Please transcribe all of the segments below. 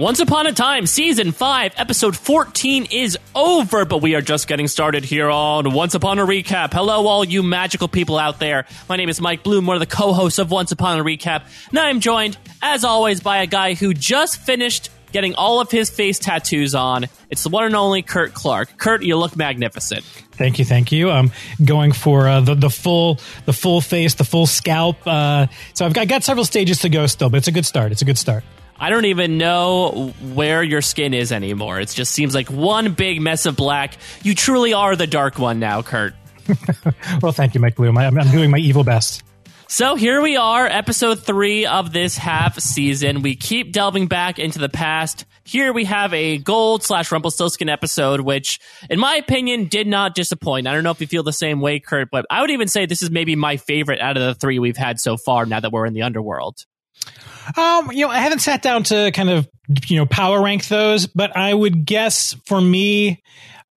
Once Upon a Time, Season 5, Episode 14 is over, but we are just getting started here on Once Upon a Recap. Hello, all you magical people out there. My name is Mike Bloom, one of the co hosts of Once Upon a Recap, and I am joined, as always, by a guy who just finished getting all of his face tattoos on. It's the one and only Kurt Clark. Kurt, you look magnificent. Thank you, thank you. I'm going for uh, the the full the full face, the full scalp. Uh, so I've got, I got several stages to go still, but it's a good start. It's a good start. I don't even know where your skin is anymore. It just seems like one big mess of black. You truly are the dark one now, Kurt. well, thank you, Mike Bloom. I'm, I'm doing my evil best. So here we are, episode three of this half season. We keep delving back into the past. Here we have a gold slash Rumpelstiltskin episode, which, in my opinion, did not disappoint. I don't know if you feel the same way, Kurt, but I would even say this is maybe my favorite out of the three we've had so far now that we're in the underworld. Um, you know, I haven't sat down to kind of, you know, power rank those, but I would guess for me,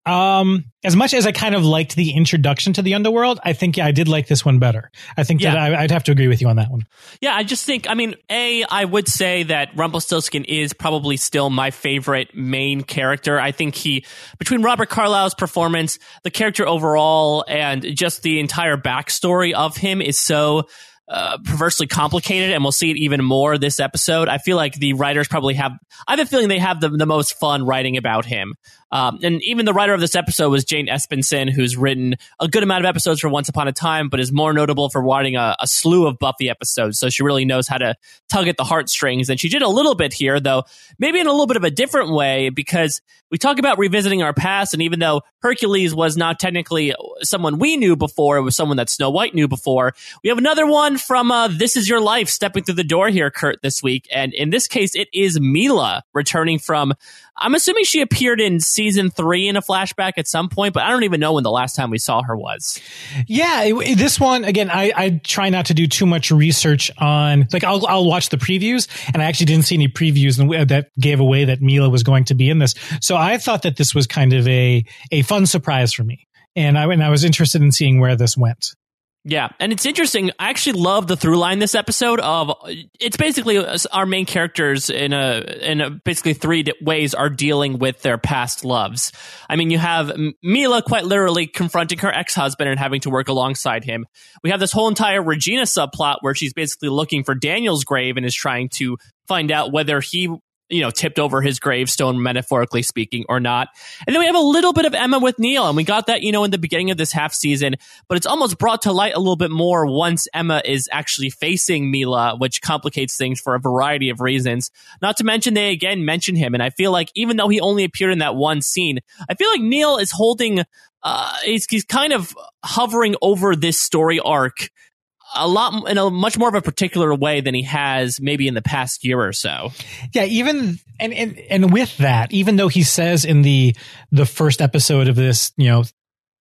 um, as much as I kind of liked the introduction to the underworld, I think yeah, I did like this one better. I think yeah. that I, would have to agree with you on that one. Yeah, I just think, I mean, a, I would say that Rumpelstiltskin is probably still my favorite main character. I think he, between Robert Carlyle's performance, the character overall, and just the entire backstory of him is so uh, perversely complicated, and we'll see it even more this episode. I feel like the writers probably have. I have a feeling they have the, the most fun writing about him. Um, and even the writer of this episode was Jane Espenson, who's written a good amount of episodes for Once Upon a Time, but is more notable for writing a, a slew of Buffy episodes. So she really knows how to tug at the heartstrings. And she did a little bit here, though, maybe in a little bit of a different way, because we talk about revisiting our past. And even though Hercules was not technically someone we knew before, it was someone that Snow White knew before, we have another one from uh, This Is Your Life stepping through the door here, Kurt, this week. And in this case, it is Milah returning from I'm assuming she appeared in season three in a flashback at some point, but I don't even know when the last time we saw her was. Yeah, it, this one again. I, I try not to do too much research on. Like, I'll I'll watch the previews, and I actually didn't see any previews uh, that gave away that Milah was going to be in this. So I thought that this was kind of a a fun surprise for me, and I and I was interested in seeing where this went. Yeah, and it's interesting. I actually love the through line this episode of it's basically uh, our main characters in a in a, basically three ways are dealing with their past loves. I mean, you have Milah quite literally confronting her ex husband and having to work alongside him. We have this whole entire Regina subplot where she's basically looking for Daniel's grave and is trying to find out whether he you know, tipped over his gravestone, metaphorically speaking, or not. And then we have a little bit of Emma with Neal, and we got that, you know, in the beginning of this half season, but it's almost brought to light a little bit more once Emma is actually facing Milah, which complicates things for a variety of reasons. Not to mention, they again mention him, and I feel like even though he only appeared in that one scene, I feel like Neal is holding uh, he's, he's kind of hovering over this story arc a lot in a much more of a particular way than he has maybe in the past year or so. Yeah, even and and and with that, even though he says in the the first episode of this, you know,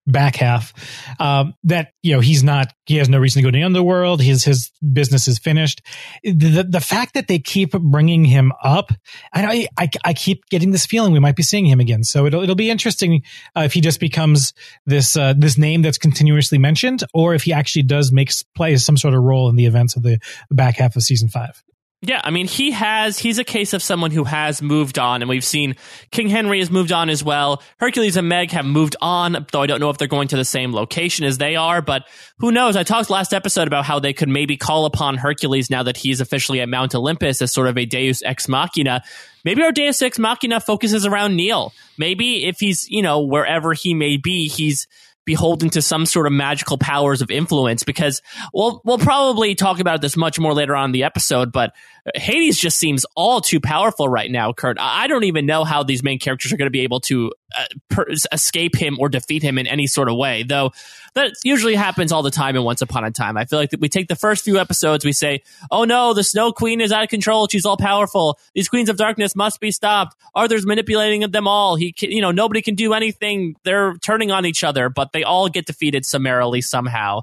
back half um, that you know he's not he has no reason to go to the underworld. His his business is finished. The the fact that they keep bringing him up I I, I keep getting this feeling we might be seeing him again. So it'll it'll be interesting uh, if he just becomes this uh, this name that's continuously mentioned or if he actually does make play some sort of role in the events of the back half of season 5 yeah, I mean, he has, he's a case of someone who has moved on, and we've seen King Henry has moved on as well. Hercules and Meg have moved on, though I don't know if they're going to the same location as they are, but who knows? I talked last episode about how they could maybe call upon Hercules now that he's officially at Mount Olympus as sort of a deus ex machina. Maybe our deus ex machina focuses around Neal. Maybe if he's, you know, wherever he may be, he's, beholden to some sort of magical powers of influence because we'll we'll probably talk about this much more later on in the episode but Hades just seems all too powerful right now Kurt. I don't even know how these main characters are going to be able to uh, per- escape him or defeat him in any sort of way though that usually happens all the time in once upon a time. I feel like we take the first few episodes we say oh no the snow queen is out of control. She's all powerful. These queens of darkness must be stopped. Arthur's manipulating them all. He can, you know nobody can do anything. They're turning on each other but they all get defeated summarily somehow.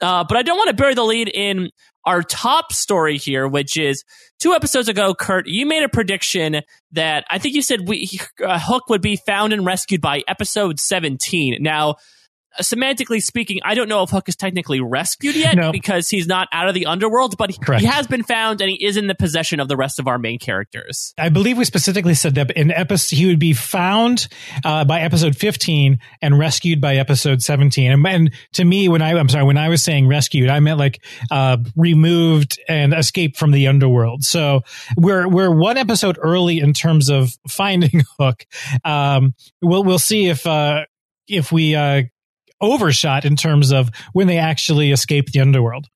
Uh, but I don't want to bury the lead in our top story here, which is two episodes ago, Kurt, you made a prediction that I think you said we, uh, Hook would be found and rescued by episode 17. Now, semantically speaking, I don't know if Hook is technically rescued yet No. because he's not out of the underworld, but he, Correct. he has been found and he is in the possession of the rest of our main characters. I believe we specifically said that in episode he would be found uh, by episode 15 and rescued by episode 17. And, and to me, when I I'm sorry, when I was saying rescued, I meant like uh, removed and escaped from the underworld. So we're we're one episode early in terms of finding Hook. Um, we'll we'll see if uh, if we uh, overshot in terms of when they actually escape the underworld.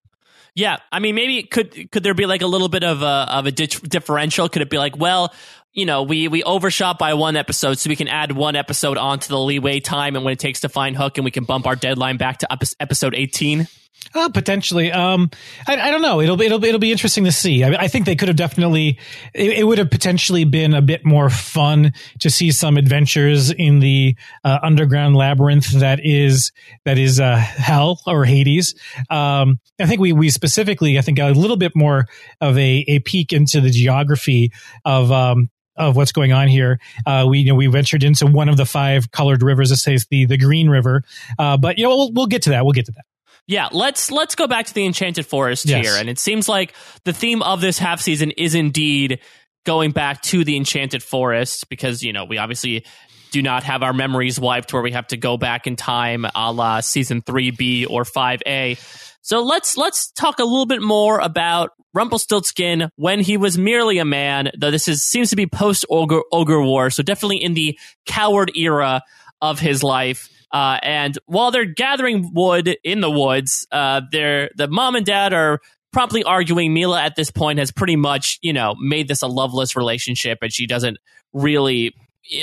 Yeah, I mean, maybe could could there be like a little bit of a of a di- differential? Could it be like, well, you know, we we overshot by one episode, so we can add one episode onto the leeway time and when it takes to find Hook, and we can bump our deadline back to episode eighteen. Uh, potentially. Um, I, I don't know. It'll be, it'll it'll be interesting to see. I, I think they could have definitely, it, it would have potentially been a bit more fun to see some adventures in the uh, underground labyrinth that is, that is, uh, hell or Hades. Um, I think we, we specifically, I think a little bit more of a, a peek into the geography of, um, of what's going on here. Uh, we, you know, we ventured into one of the five colored rivers, this says the, the Green River. Uh, but you know, we'll, we'll get to that. We'll get to that. Yeah, let's let's go back to the Enchanted Forest Yes. here, and it seems like the theme of this half season is indeed going back to the Enchanted Forest because you know we obviously do not have our memories wiped where we have to go back in time, a la season three B or five A. So let's let's talk a little bit more about Rumpelstiltskin when he was merely a man. Though this is seems to be post ogre ogre war, so definitely in the coward era of his life. Uh, and while they're gathering wood in the woods, uh, they're the mom and dad are promptly arguing. Milah at this point has pretty much you know made this a loveless relationship, and she doesn't really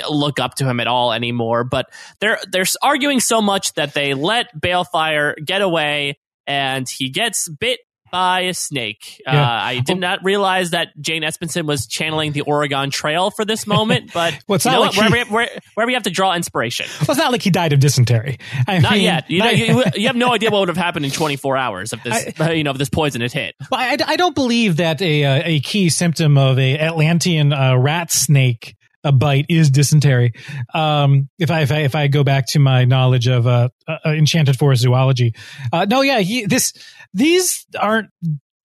look up to him at all anymore. But they're they're arguing so much that they let Baelfire get away, and he gets bit by a snake. Uh, Yeah. I did not realize that Jane Espenson was channeling the Oregon Trail for this moment, but Well, you know like what? he- where, we, where, where we have to draw inspiration. Well, it's not like he died of dysentery. I Not mean, yet. You know, not- you, you have no idea what would have happened in 24 hours if this, you know, if this poison had hit. Well, I, I don't believe that a uh, a key symptom of a Atlantean uh, rat snake a bite is dysentery. Um, if I if I if I go back to my knowledge of uh, uh, enchanted forest zoology, uh, no, yeah, he, this these aren't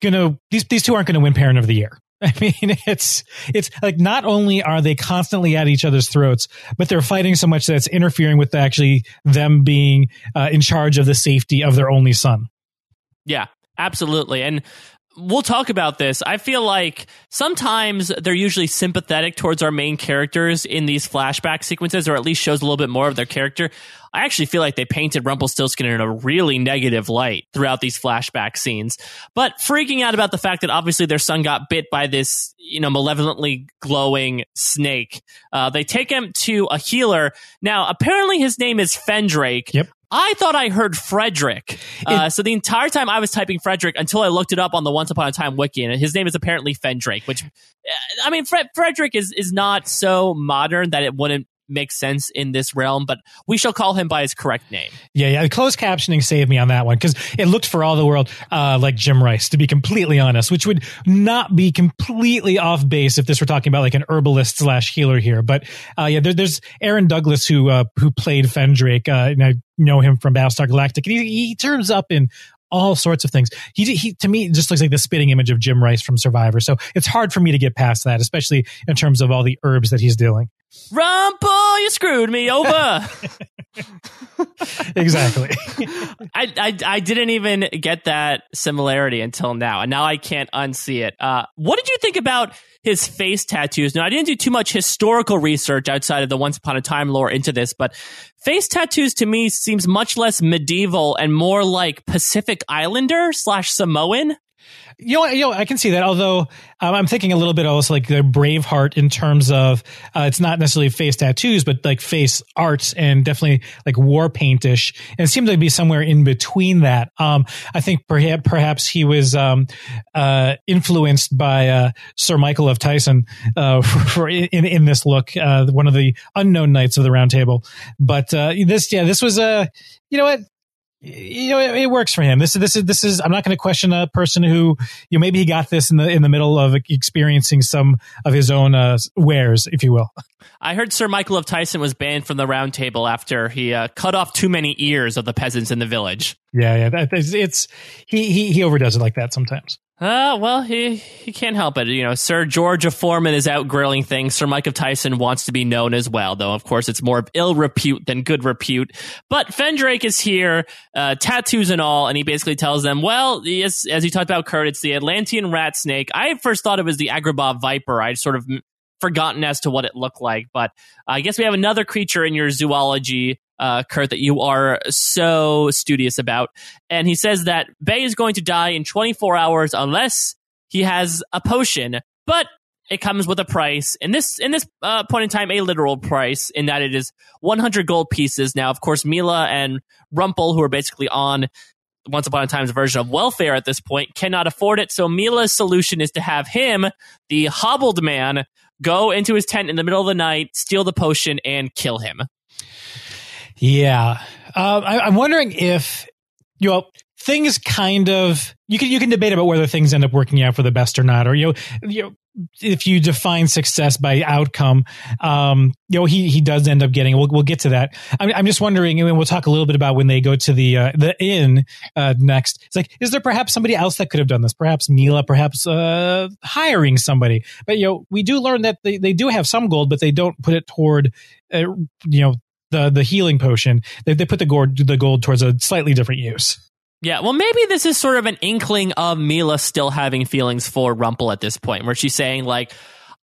gonna these these two aren't gonna win parent of the year. I mean, it's it's like not only are they constantly at each other's throats, but they're fighting so much that it's interfering with actually them being uh, in charge of the safety of their only son. Yeah, absolutely. And we'll talk about this. I feel like sometimes they're usually sympathetic towards our main characters in these flashback sequences, or at least shows a little bit more of their character. I actually feel like they painted Rumpelstiltskin in a really negative light throughout these flashback scenes, but freaking out about the fact that obviously their son got bit by this, you know, malevolently glowing snake. Uh, they take him to a healer. Now, apparently his name is Fendrake. Yep. I thought I heard Frederick. Uh, so the entire time I was typing Frederick until I looked it up on the Once Upon a Time wiki, and his name is apparently Fendrake. Which, uh, I mean, Fred- Frederick is is not so modern that it wouldn't make sense in this realm, but we shall call him by his correct name. Yeah, yeah. The closed captioning saved me on that one because it looked for all the world uh, like Jim Rice, to be completely honest, which would not be completely off base if this were talking about like an herbalist slash healer here. But uh, yeah, there, there's Aaron Douglas who uh, who played Fendrake, uh, and I know him from Battlestar Galactica, and he, he turns up in all sorts of things. He, he to me just looks like the spitting image of Jim Rice from Survivor. So it's hard for me to get past that, especially in terms of all the herbs that he's dealing. Rumple, you screwed me over. Exactly. I, I I didn't even get that similarity until now, and now I can't unsee it. Uh, what did you think about his face tattoos? Now, I didn't do too much historical research outside of the Once Upon a Time lore into this, but face tattoos to me seems much less medieval and more like Pacific Islander slash Samoan. You know, you know, I can see that. Although um, I'm thinking a little bit also like the Braveheart in terms of uh, it's not necessarily face tattoos, but like face art and definitely like war paintish. And it seems to be somewhere in between that. Um, I think perhaps perhaps he was um, uh, influenced by uh, Sir Michael of Tyson uh, for in in this look, uh, one of the unknown knights of the Round Table. But uh, this, yeah, this was a you know what you know, it, it, works for him. This is this is this is. I'm not going to question a person who you know maybe he got this in the in the middle of experiencing some of his own uh, wares, if you will. I heard Sir Michael of Tyson was banned from the round table after he uh, cut off too many ears of the peasants in the village. Yeah, yeah, that, it's, it's he, he he overdoes it like that sometimes. Uh, well, he he can't help it. You know, Sir George Foreman is out grilling things. Sir Mike of Tyson wants to be known as well, though. Of course, it's more of ill repute than good repute. But Fendrake is here, uh, tattoos and all, and he basically tells them, "Well, as as you talked about, Kurt, it's the Atlantean rat snake. I first thought it was the Agrabah viper. I'd sort of forgotten as to what it looked like, but I guess we have another creature in your zoology uh, Kurt, that you are so studious about. And he says that Bae is going to die in 24 hours unless he has a potion, but it comes with a price. In this in this uh, point in time, a literal price in that it is 100 gold pieces. Now, of course, Milah and Rumple, who are basically on once upon a time's version of welfare at this point, cannot afford it. So Milah's solution is to have him, the hobbled man, go into his tent in the middle of the night, steal the potion, and kill him. Yeah, uh, I, am wondering if you know things kind of you can you can debate about whether things end up working out for the best or not, or you know, you know if you define success by outcome, um, you know, he he does end up getting. We'll we'll get to that. I'm, I'm just wondering, and we'll talk a little bit about when they go to the uh, the inn uh, next. It's like, is there perhaps somebody else that could have done this? Perhaps Milah, perhaps uh, hiring somebody. But you know, we do learn that they they do have some gold, but they don't put it toward uh, you know the the healing potion, they, they put the gold the gold towards a slightly different use. Yeah, well, maybe this is sort of an inkling of Milah still having feelings for Rumple at this point, where she's saying like.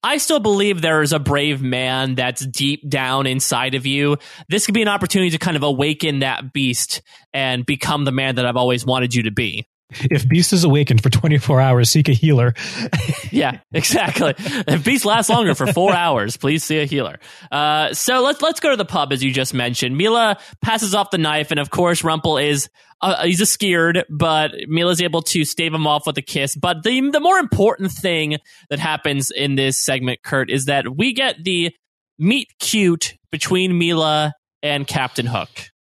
I still believe there is a brave man that's deep down inside of you. This could be an opportunity to kind of awaken that beast and become the man that I've always wanted you to be if Beast is awakened for 24 hours, seek a healer. yeah, exactly. If Beast lasts longer for four hours, please see a healer. Uh, so let's let's go to the pub as you just mentioned. Milah passes off the knife, and of course, Rumple is uh, he's a scared, but Milah's able to stave him off with a kiss. But the the more important thing that happens in this segment, Kurt, is that we get the meet cute between Milah and Captain Hook.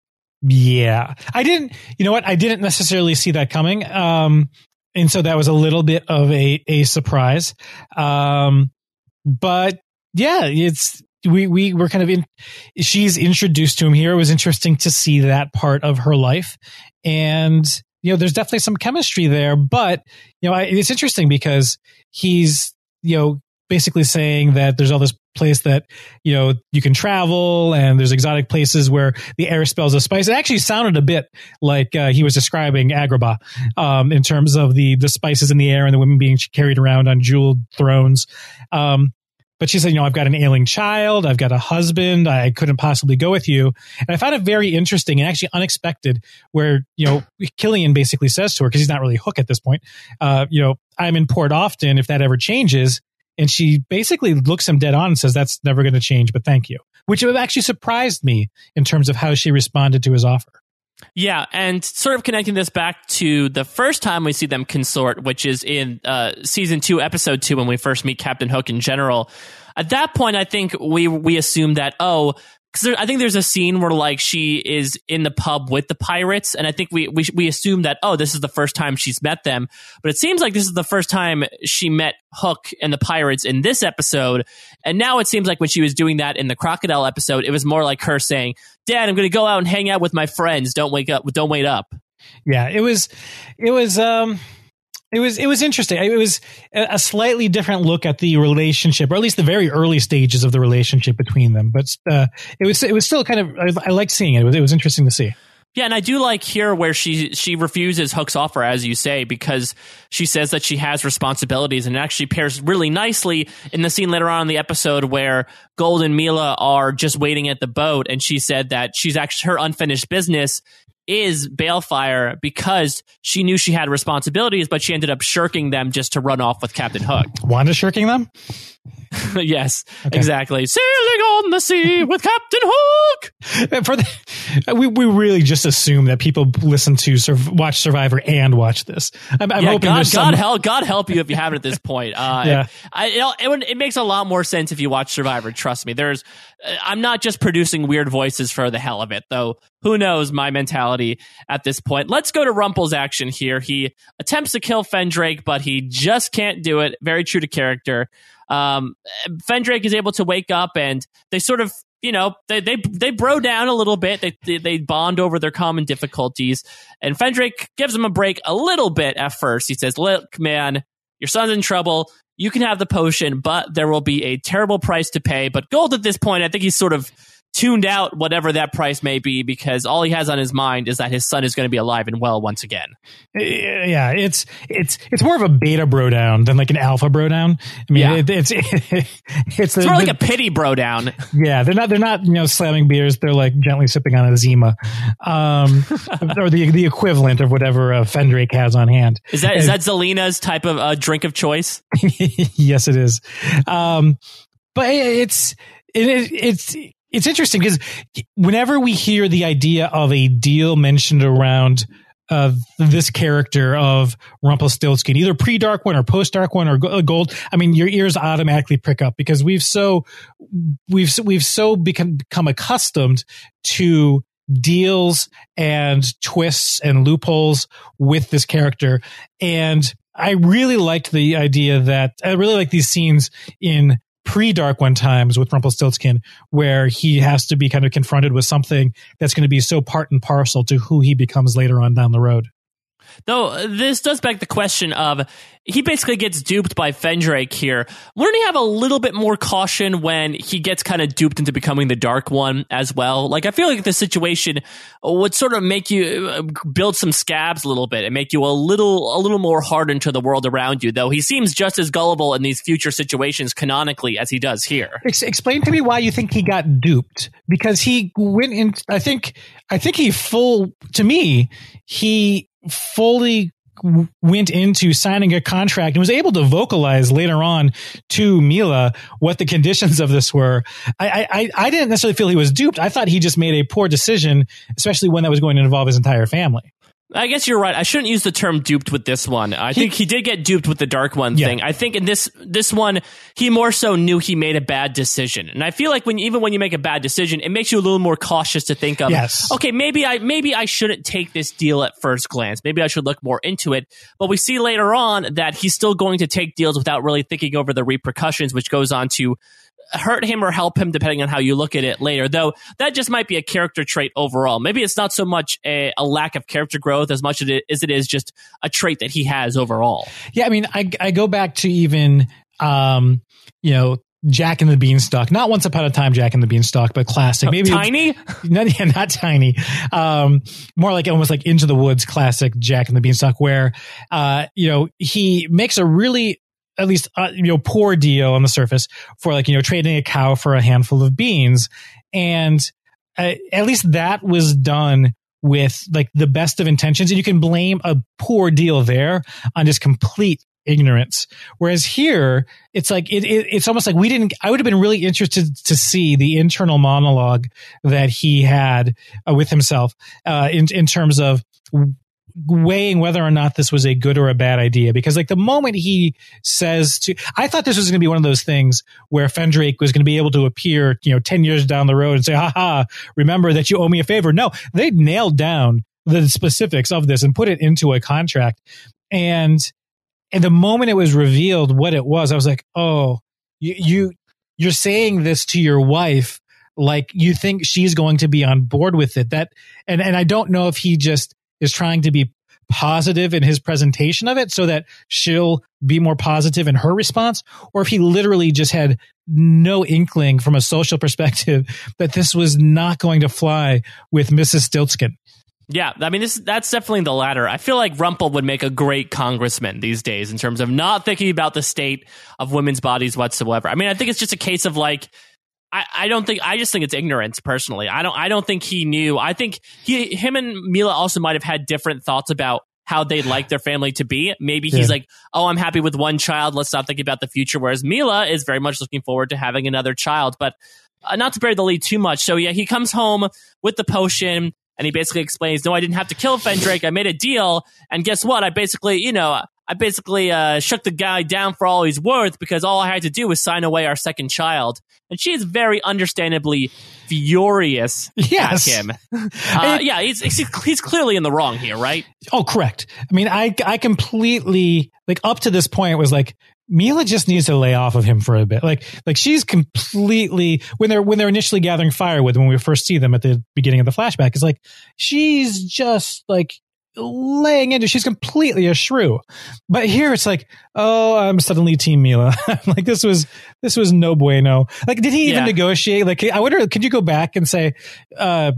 Yeah. I didn't, you know what? I didn't necessarily see that coming. Um, and so that was a little bit of a, a surprise. Um, but yeah, it's, we, we were kind of in, she's introduced to him here. It was interesting to see that part of her life. And, you know, there's definitely some chemistry there, but, you know, I, it's interesting because he's, you know, basically saying that there's all this place that you know you can travel and there's exotic places where the air smells of spice. It actually sounded a bit like uh, he was describing Agrabah um, in terms of the the spices in the air and the women being carried around on jeweled thrones. Um, but she said, you know, I've got an ailing child, I've got a husband, I couldn't possibly go with you. And I found it very interesting and actually unexpected where, you know, Killian basically says to her, because he's not really Hook at this point, uh, you know, I'm in port often. If that ever changes, and she basically looks him dead on and says, That's never going to change, but thank you. Which actually surprised me in terms of how she responded to his offer. Yeah, and sort of connecting this back to the first time we see them consort, which is in uh, season two, episode two, when we first meet Captain Hook in general. At that point, I think we we assume that oh, because I think there's a scene where like she is in the pub with the pirates, and I think we, we we assume that oh, this is the first time she's met them, but it seems like this is the first time she met Hook and the pirates in this episode, and now it seems like when she was doing that in the crocodile episode, it was more like her saying, "Dad, I'm going to go out and hang out with my friends. Don't wake up. Don't wait up." Yeah, it was, it was. um it was it was interesting. It was a slightly different look at the relationship, or at least the very early stages of the relationship between them. But uh, it was it was still kind of I, I liked seeing it. It was, it was interesting to see. Yeah, and I do like here where she she refuses Hook's offer, as you say, because she says that she has responsibilities, and it actually pairs really nicely in the scene later on in the episode where Gold and Milah are just waiting at the boat, and she said that she's actually her unfinished business is Baelfire because she knew she had responsibilities, but she ended up shirking them just to run off with Captain Hook. Wanda shirking them? yes, okay. exactly. Sailing on the sea with Captain Hook. Uh, for the, uh, we we really just assume that people listen to watch Survivor and watch this. I'm, I'm yeah, hoping God, some... Help God help you if you haven't at this point. Uh, yeah, I, it, it, makes a lot more sense if you watch Survivor. Trust me. There's uh, I'm not just producing weird voices for the hell of it, though. Who knows my mentality at this point? Let's go to Rumple's action here. He attempts to kill Fendrake, but he just can't do it. Very true to character um, Fendrake is able to wake up and they sort of you know they they they bro down a little bit. They, they, they bond over their common difficulties, and Fendrake gives him a break a little bit at first. He says, "Look, man, your son's in trouble. You can have the potion, but there will be a terrible price to pay." But Gold at this point, I think he's sort of tuned out whatever that price may be because all he has on his mind is that his son is going to be alive and well once again. Yeah, it's it's it's more of a beta bro down than like an alpha bro down. I mean, yeah. it, it's it, it's, it's more like a pity bro down. Yeah, they're not they're not you know slamming beers. They're like gently sipping on a Zima, um, or the the equivalent of whatever uh, Fendrake has on hand. Is that is that Zelena's type of uh, drink of choice? yes, it is. Um, but it's it, it's it's interesting because whenever we hear the idea of a deal mentioned around uh, this character of Rumpelstiltskin, either pre Dark One or post Dark One or uh, Gold, I mean, your ears automatically prick up because we've so we've we've so become become accustomed to deals and twists and loopholes with this character, and I really liked the idea that I really like these scenes in pre Dark One times with Rumpelstiltskin, where he has to be kind of confronted with something that's going to be so part and parcel to who he becomes later on down the road. Though this does beg the question of he basically gets duped by Fendrake here. Wouldn't he have a little bit more caution when he gets kind of duped into becoming the Dark One as well? Like I feel like the situation would sort of make you uh, build some scabs a little bit and make you a little a little more hardened to the world around you. Though he seems just as gullible in these future situations canonically as he does here. Ex- explain to me why you think he got duped because he went in. I think I think he full to me he fully went into signing a contract and was able to vocalize later on to Milah what the conditions of this were. I, I, I didn't necessarily feel he was duped. I thought he just made a poor decision, especially one that was going to involve his entire family. I guess you're right. I shouldn't use the term duped with this one. I he, think he did get duped with the dark one yeah. thing. I think in this this one, he more so knew he made a bad decision. And I feel like when even when you make a bad decision, it makes you a little more cautious to think of, yes. okay, maybe I maybe I shouldn't take this deal at first glance. Maybe I should look more into it. But we see later on that he's still going to take deals without really thinking over the repercussions, which goes on to hurt him or help him depending on how you look at it later. Though that just might be a character trait overall. Maybe it's not so much a, a lack of character growth as much as it is just a trait that he has overall. Yeah, I mean, I I go back to even um, you know, Jack and the Beanstalk. Not Once Upon a Time Jack and the Beanstalk, but classic. Maybe tiny. Not, yeah, not tiny. Um, more like almost like Into the Woods classic Jack and the Beanstalk, where uh, you know he makes a really at least uh, you know poor deal on the surface for like you know trading a cow for a handful of beans. And uh, at least that was done with like the best of intentions. And you can blame a poor deal there on just complete ignorance. Whereas here it's like it, it, it's almost like we didn't i would have been really interested to see the internal monologue that he had uh, with himself uh, in in terms of weighing whether or not this was a good or a bad idea because like the moment he says to I thought this was going to be one of those things where Fendrake was going to be able to appear, you know, 10 years down the road and say, haha, remember that you owe me a favor. No, they nailed down the specifics of this and put it into a contract. And and the moment it was revealed what it was, I was like, oh, you, you you're saying this to your wife like you think she's going to be on board with it. That and and I don't know if he just is trying to be positive in his presentation of it so that she'll be more positive in her response or if he literally just had no inkling from a social perspective that this was not going to fly with Mrs. Stiltskin. Yeah, I mean, this that's definitely the latter. I feel like Rumple would make a great congressman these days in terms of not thinking about the state of women's bodies whatsoever. I mean, I think it's just a case of like I, I don't think I just think it's ignorance personally. I don't I don't think he knew. I think he him and Milah also might have had different thoughts about how they'd like their family to be. Maybe he's Yeah. like, oh, I'm happy with one child. Let's not think about the future. Whereas Milah is very much looking forward to having another child. But uh, not to bury the lead too much. So yeah, he comes home with the potion and he basically explains, no, I didn't have to kill Fendrake. I made a deal. And guess what? I basically, you know, I basically uh, shook the guy down for all he's worth because all I had to do was sign away our second child. And she is very understandably furious Yes. at him. Uh, yeah, he's, he's clearly in the wrong here, right? Oh, correct. I mean, I I completely like up to this point it was like Milah just needs to lay off of him for a bit. Like like she's completely when they're when they're initially gathering firewood when we first see them at the beginning of the flashback, it's like she's just like laying into she's completely a shrew. But here it's like, oh, I'm suddenly team Milah. like this was this was no bueno. Like did he even Yeah. negotiate? Like I wonder could you go back and say uh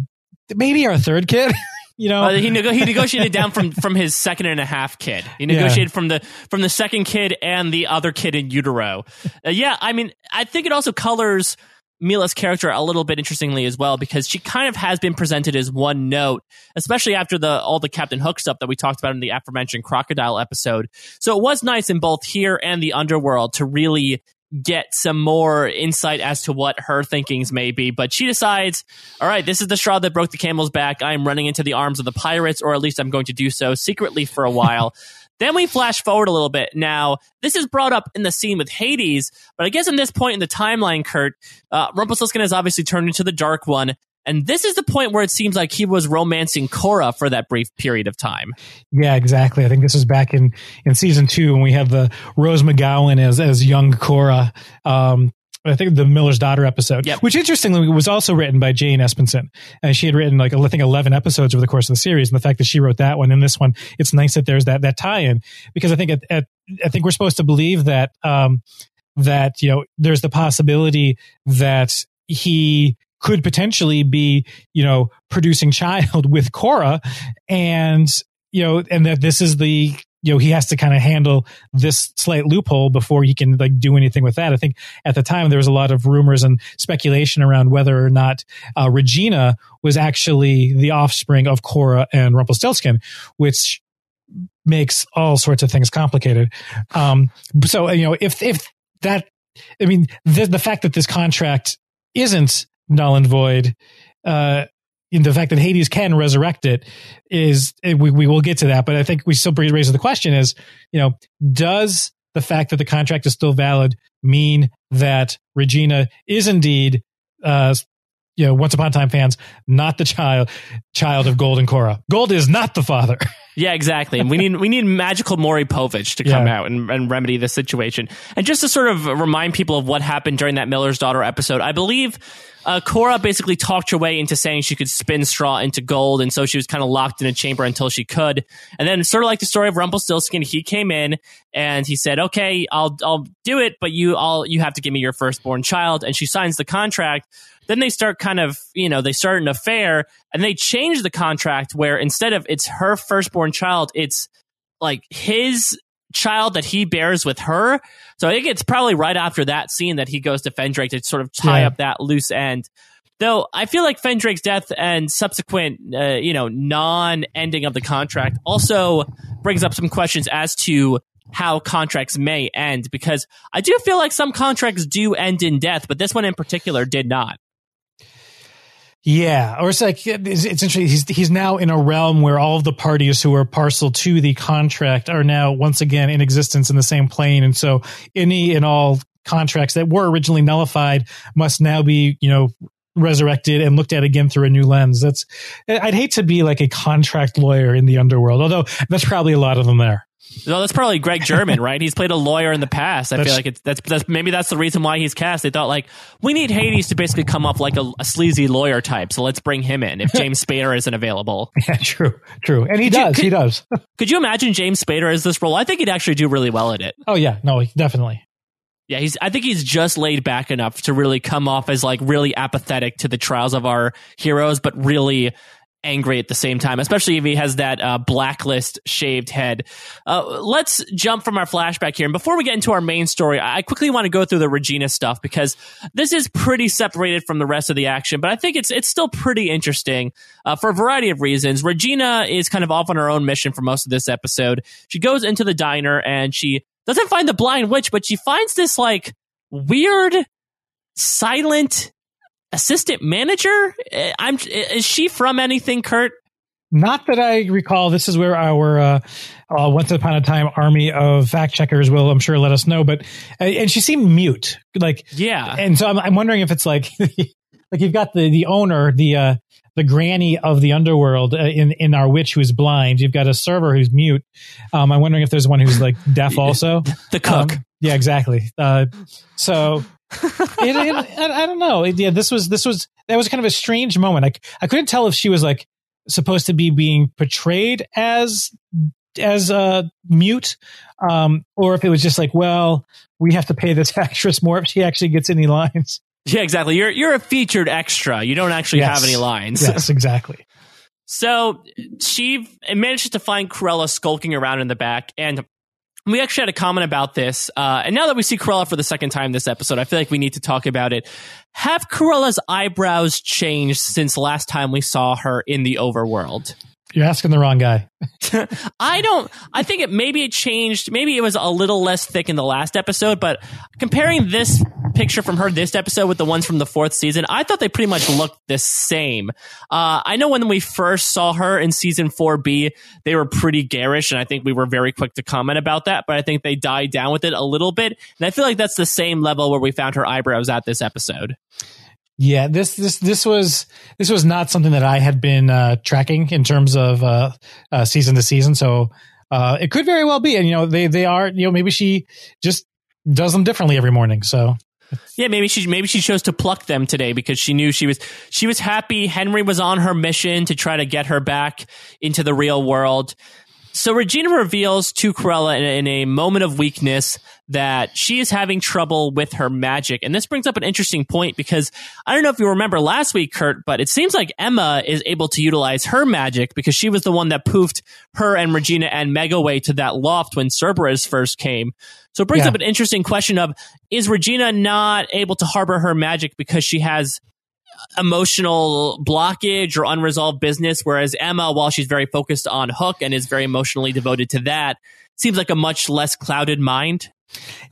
maybe our third kid? you know, Uh, he nego- he negotiated down from from his second and a half kid. He Yeah. negotiated from the from the second kid and the other kid in utero. Uh, yeah, I mean, I think it also colors Milah's character a little bit interestingly as well because she kind of has been presented as one note, especially after the all the Captain Hook stuff that we talked about in the aforementioned Crocodile episode. So it was nice in both here and the underworld to really get some more insight as to what her thinkings may be. But she decides, all right, this is the straw that broke the camel's back. I'm running into the arms of the pirates, or at least I'm going to do so secretly for a while. then we flash forward a little bit. Now, this is brought up in the scene with Hades, but I guess in this point in the timeline, Kurt, uh, Rumpelstiltskin has obviously turned into the Dark One. And this is the point where it seems like he was romancing Cora for that brief period of time. Yeah, exactly. I think this was back in in season two when we had the Rose McGowan as as young Cora. Um, I think the Miller's Daughter episode, Yep. which interestingly was also written by Jane Espenson, and she had written like I think eleven episodes over the course of the series. And the fact that she wrote that one and this one, it's nice that there's that that tie-in because I think at, at I think we're supposed to believe that um, that you know there's the possibility that he could potentially be you know producing child with Cora and you know and that this is the you know he has to kind of handle this slight loophole before he can like do anything with that. I think at the time there was a lot of rumors and speculation around whether or not uh, regina was actually the offspring of cora and rumpelstiltskin which makes all sorts of things complicated. Um so you know if if that i mean the, the fact that this contract isn't null and void uh the fact that Hades can resurrect it is eh, we, we will get to that, but I think we still raise the question is, you know, does the fact that the contract is still valid mean that Regina is indeed, uh, you know, Once Upon a Time fans, not the child child of Gold and Cora. Gold is not the father. Yeah, exactly. And we need we need magical Maury Povich to come Yeah. out and, and remedy the situation. And just to sort of remind people of what happened during that Miller's Daughter episode, I believe uh, Cora basically talked her way into saying she could spin straw into gold, and so she was kind of locked in a chamber until she could. And then, sort of like the story of Rumpelstiltskin, he came in and he said, "Okay, I'll I'll do it, but you all you have to give me your firstborn child." And she signs the contract. Then they start kind of, you know, they start an affair and they change the contract where instead of it's her firstborn child, it's like his child that he bears with her. So I think it's probably right after that scene that he goes to Fendrake to sort of tie Yeah. up that loose end. Though I feel like Fendrake's death and subsequent, uh, you know, non-ending of the contract also brings up some questions as to how contracts may end because I do feel like some contracts do end in death, but this one in particular did not. Yeah, or it's like it's, it's interesting. He's he's now in a realm where all of the parties who are parcel to the contract are now once again in existence in the same plane, and so any and all contracts that were originally nullified must now be you know resurrected and looked at again through a new lens. That's I'd hate to be like a contract lawyer in the underworld, although that's probably a lot of them there. Well, that's probably Greg Germann, right? He's played a lawyer in the past. I That's- feel like it's that's, that's maybe that's the reason why he's cast. They thought like we need Hades to basically come off like a, a sleazy lawyer type, so let's bring him in if James Spader isn't available. Yeah, true, true, and he Could you- does, could- he does. Could you imagine James Spader as this role? I think he'd actually do really well at it. oh yeah, no, definitely. Yeah, he's. I think he's just laid back enough to really come off as like really apathetic to the trials of our heroes, but really angry at the same time, especially if he has that uh, blacklist shaved head. Uh, let's jump from our flashback here. And before we get into our main story, I quickly want to go through the Regina stuff because this is pretty separated from the rest of the action, but I think it's it's still pretty interesting uh, for a variety of reasons. Regina is kind of off on her own mission for most of this episode. She goes into the diner and she doesn't find the blind witch, but she finds this like weird, silent assistant manager. Eh, I'm is she from anything, Kurt? Not that I recall. This is where our uh, uh, once upon a time army of fact checkers will, I'm sure, let us know. But uh, and she seemed mute, like yeah. And so I'm, I'm wondering if it's like like you've got the the owner, the uh, the granny of the underworld uh, in in our witch who's blind. You've got a server who's mute. Um, I'm wondering if there's one who's like deaf also. the cook. Um, yeah, exactly. Uh, so it, it, I, I, don't know. It, yeah, this was this was that was kind of a strange moment. I I couldn't tell if she was like supposed to be being portrayed as as uh, mute, um, or if it was just like, well, we have to pay this actress more if she actually gets any lines. Yeah, exactly. You're you're a featured extra. You don't actually yes. have any lines. Yes, exactly. so she manages to find Cruella skulking around in the back, and we actually had a comment about this. Uh, and now that we see Cruella for the second time this episode, I feel like we need to talk about it. Have Cruella's eyebrows changed since last time we saw her in the overworld? You're asking the wrong guy. I don't. I think it maybe it changed. Maybe it was a little less thick in the last episode, but comparing this picture from her this episode with the ones from the fourth season, I thought they pretty much looked the same. Uh, I know when we first saw her in season four B, they were pretty garish, and I think we were very quick to comment about that. But I think they died down with it a little bit, and I feel like that's the same level where we found her eyebrows at this episode. Yeah, this this this was this was not something that I had been uh, tracking in terms of uh, uh, season to season. So uh, it could very well be, and you know they they are you know maybe she just does them differently every morning. So yeah, maybe she maybe she chose to pluck them today because she knew she was she was happy. Henry was on her mission to try to get her back into the real world. So Regina reveals to Cruella in, in, a moment of weakness that she is having trouble with her magic. And this brings up an interesting point because I don't know if you remember last week, Kurt, but it seems like Emma is able to utilize her magic because she was the one that poofed her and Regina and Meg away to that loft when Cerberus first came. So it brings yeah. up an interesting question of is Regina not able to harbor her magic because she has emotional blockage or unresolved business, whereas Emma, while she's very focused on Hook and is very emotionally devoted to that, seems like a much less clouded mind.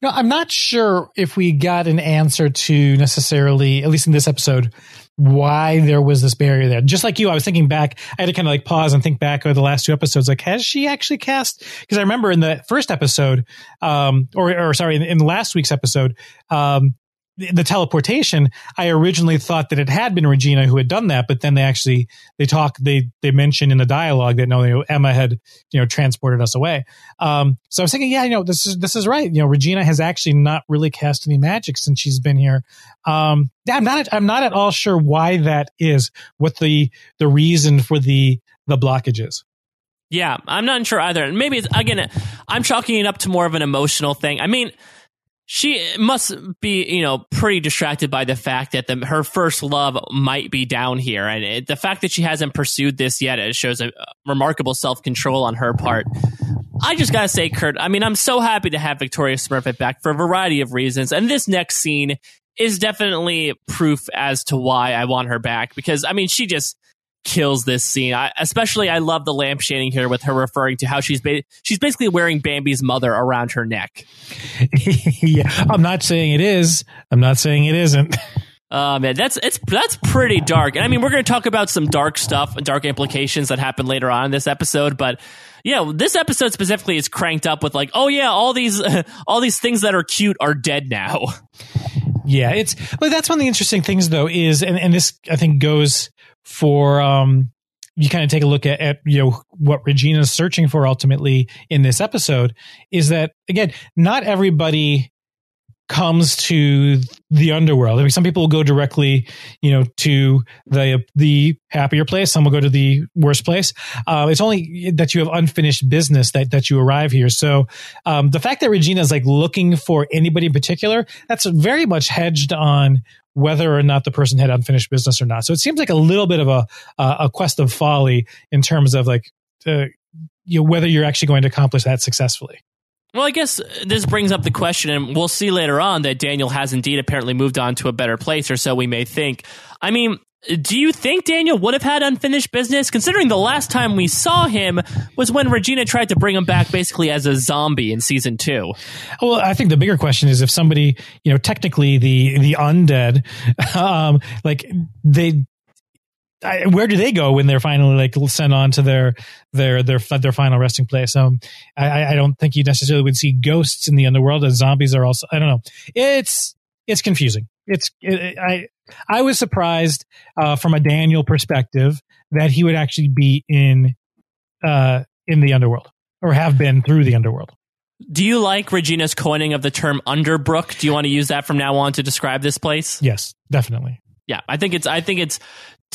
No, I'm not sure if we got an answer to necessarily, at least in this episode, why there was this barrier there. Just like you, I was thinking back, I had to kind of like pause and think back over the last two episodes. Like, has she actually cast? Because I remember in the first episode, um, or, or sorry, in, in last week's episode, um, the teleportation, I originally thought that it had been Regina who had done that, but then they actually they talk they they mentioned in the dialogue that no, you know, Emma had you know transported us away. Um, so I was thinking, yeah, you know, this is this is right. You know, Regina has actually not really cast any magic since she's been here. Um, yeah, I'm not I'm not at all sure why that is. What the the reason for the the blockage is. Yeah, I'm not sure either. And maybe it's again, I'm chalking it up to more of an emotional thing. I mean she must be, you know, pretty distracted by the fact that the, her first love might be down here, and it, the fact that she hasn't pursued this yet it shows a, remarkable self control on her part. I just gotta say, Kurt, I mean, I'm so happy to have Victoria Smurfit back for a variety of reasons, and this next scene is definitely proof as to why I want her back. Because I mean, she just kills this scene. I, especially, I love the lampshading here with her referring to how she's ba- she's basically wearing Bambi's mother around her neck. yeah, I'm not saying it is. I'm not saying it isn't. Oh man, that's it's that's pretty dark. And I mean, we're going to talk about some dark stuff, dark implications that happen later on in this episode. But yeah, this episode specifically is cranked up with like, oh yeah, all these all these things that are cute are dead now. Yeah, it's but that's one of the interesting things though is, and and this I think goes for um, you kind of take a look at, at you know what Regina's searching for ultimately in this episode is that again not everybody comes to the underworld. I mean, some people will go directly, you know, to the the happier place. Some will go to the worst place. Uh, it's only that you have unfinished business that that you arrive here. So um, the fact that Regina is like looking for anybody in particular, that's very much hedged on whether or not the person had unfinished business or not. So it seems like a little bit of a a quest of folly in terms of like uh, you know whether you're actually going to accomplish that successfully. Well, I guess this brings up the question, and we'll see later on that Daniel has indeed apparently moved on to a better place, or so we may think. I mean, do you think Daniel would have had unfinished business, considering the last time we saw him was when Regina tried to bring him back basically as a zombie in season two? Well, I think the bigger question is if somebody, you know, technically the the undead, um, like they I, where do they go when they're finally like sent on to their their their their final resting place? Um, I, I don't think you necessarily would see ghosts in the underworld as zombies are also. I don't know. It's it's confusing. It's it, I I was surprised uh, from a Daniel perspective that he would actually be in uh in the underworld or have been through the underworld. Do you like Regina's coining of the term Underbrooke? Do you want to use that from now on to describe this place? Yes, definitely. Yeah, I think it's I think it's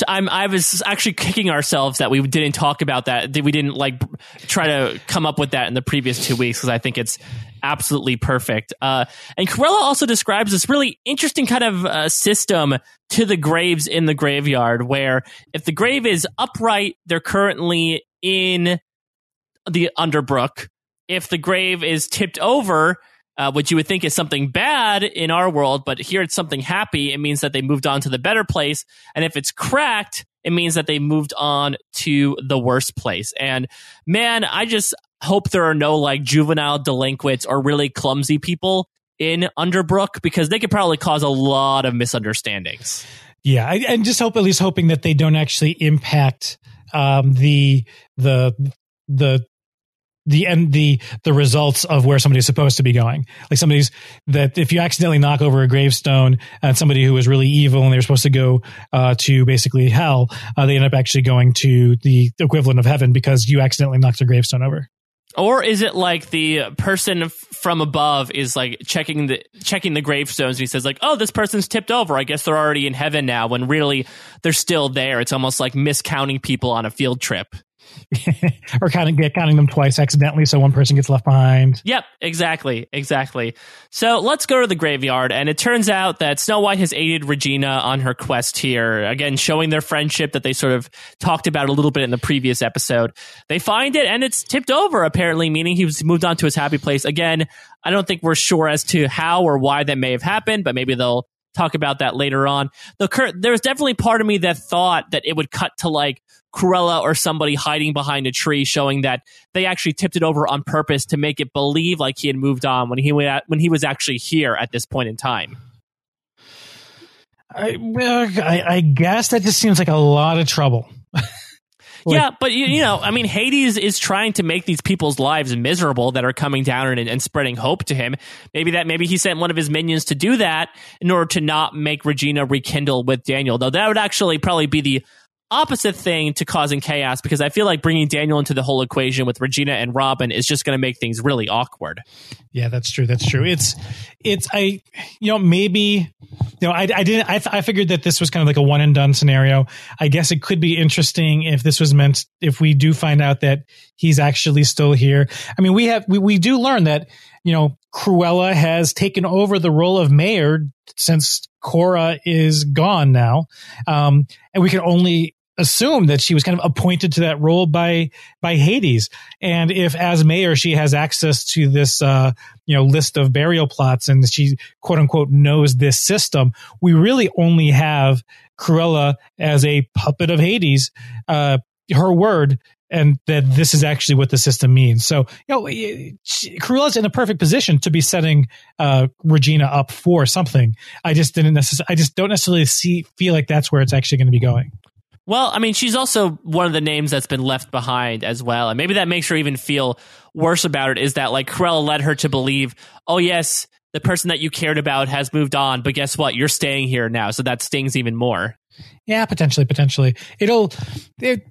I'm I was actually kicking ourselves that we didn't talk about that that we didn't like try to come up with that in the previous two weeks because I think it's absolutely perfect. Uh, and Cruella also describes this really interesting kind of uh, system to the graves in the graveyard where if the grave is upright, they're currently in the Underbrooke. If the grave is tipped over, uh, which you would think is something bad in our world, but here it's something happy. It means that they moved on to the better place. And if it's cracked, it means that they moved on to the worst place. And man, I just hope there are no like juvenile delinquents or really clumsy people in Underbrooke because they could probably cause a lot of misunderstandings. Yeah, I, and just hope at least hoping that they don't actually impact um, the the the the end the the results of where somebody's supposed to be going like somebody's that if you accidentally knock over a gravestone and somebody who was really evil and they're supposed to go uh, to basically hell uh, they end up actually going to the equivalent of heaven because you accidentally knocked a gravestone over or is it like the person from above is like checking the checking the gravestones and he says like, "Oh, this person's tipped over. I guess they're already in heaven now." When really they're still there. It's almost like miscounting people on a field trip. or counting counting them twice accidentally, so one person gets left behind. Yep, exactly, exactly. So let's go to the graveyard, and it turns out that Snow White has aided Regina on her quest here. Again, showing their friendship that they sort of talked about a little bit in the previous episode. They find it, and it's tipped over. Apparently, meaning he's moved on to his happy place again. I don't think we're sure as to how or why that may have happened, but maybe they'll talk about that later on. The there was definitely part of me that thought that it would cut to like Cruella or somebody hiding behind a tree, showing that they actually tipped it over on purpose to make it believe like he had moved on when he went when he was actually here at this point in time. I, I, I guess that just seems like a lot of trouble. Like, yeah, but you, you, know, I mean, Hades is trying to make these people's lives miserable that are coming down and, and, spreading hope to him. Maybe that maybe he sent one of his minions to do that in order to not make Regina rekindle with Daniel. Though that would actually probably be the opposite thing to causing chaos because I feel like bringing Daniel into the whole equation with Regina and Robin is just going to make things really awkward. Yeah, that's true. That's true. It's it's I you know maybe you know I I didn't I I figured that this was kind of like a one and done scenario. I guess it could be interesting if this was meant if we do find out that he's actually still here. I mean, we have we we do learn that you know Cruella has taken over the role of mayor since Cora is gone now. Um, and we can only assume that she was kind of appointed to that role by by Hades. And if as mayor she has access to this uh, you know list of burial plots and she quote unquote knows this system, we really only have Cruella as a puppet of Hades. Uh, her word and that this is actually what the system means. So, you know, Cruella's in a perfect position to be setting uh, Regina up for something. I just didn't necessarily, I just don't necessarily see feel like that's where it's actually going to be going. Well, I mean, she's also one of the names that's been left behind as well. And maybe that makes her even feel worse about it is that like Cruella led her to believe, oh, yes, the person that you cared about has moved on, but guess what? You're staying here now. So that stings even more. Yeah, potentially, potentially. It'll. It,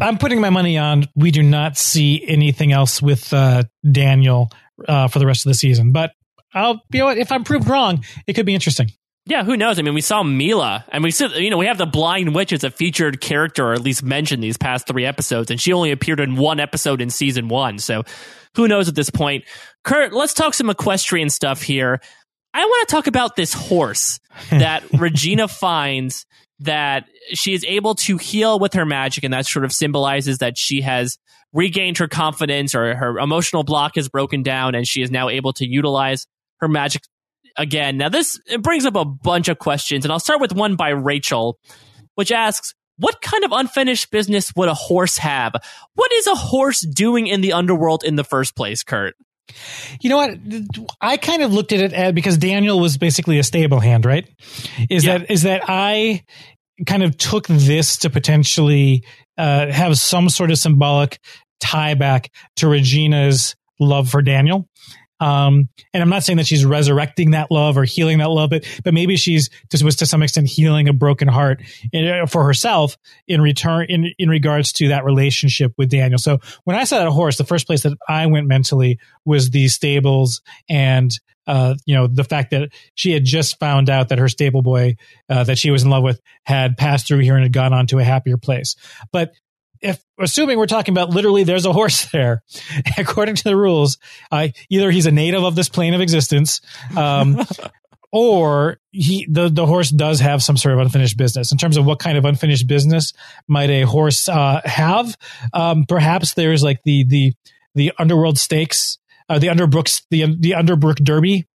I'm putting my money on we do not see anything else with uh, Daniel uh, for the rest of the season, but I'll you know what, if I'm proved wrong, it could be interesting. Yeah, who knows? I mean, we saw Milah, and we said, you know, we have the Blind Witch as a featured character, or at least mentioned these past three episodes, and she only appeared in one episode in season one. So, who knows at this point? Kurt, let's talk some equestrian stuff here. I want to talk about this horse that Regina finds that she is able to heal with her magic, and that sort of symbolizes that she has regained her confidence or her emotional block is broken down, and she is now able to utilize her magic again. Now, this it brings up a bunch of questions, and I'll start with one by Rachel, which asks, what kind of unfinished business would a horse have? What is a horse doing in the underworld in the first place, Kurt? You know what? I kind of looked at it as, because Daniel was basically a stable hand, right? Is yeah. that is that I kind of took this to potentially uh, have some sort of symbolic tie back to Regina's love for Daniel. Um, and I'm not saying that she's resurrecting that love or healing that love, but, but maybe she's just was to some extent healing a broken heart in, uh, for herself in return, in, in regards to that relationship with Daniel. So when I saw that horse, the first place that I went mentally was the stables and, uh, you know, the fact that she had just found out that her stable boy, uh, that she was in love with had passed through here and had gone on to a happier place. But if assuming we're talking about literally there's a horse there according to the rules uh, either he's a native of this plane of existence um, or he the, the horse does have some sort of unfinished business. In terms of what kind of unfinished business might a horse uh, have um, perhaps there's like the the the underworld stakes uh, the Underbrookes the the Underbrooke derby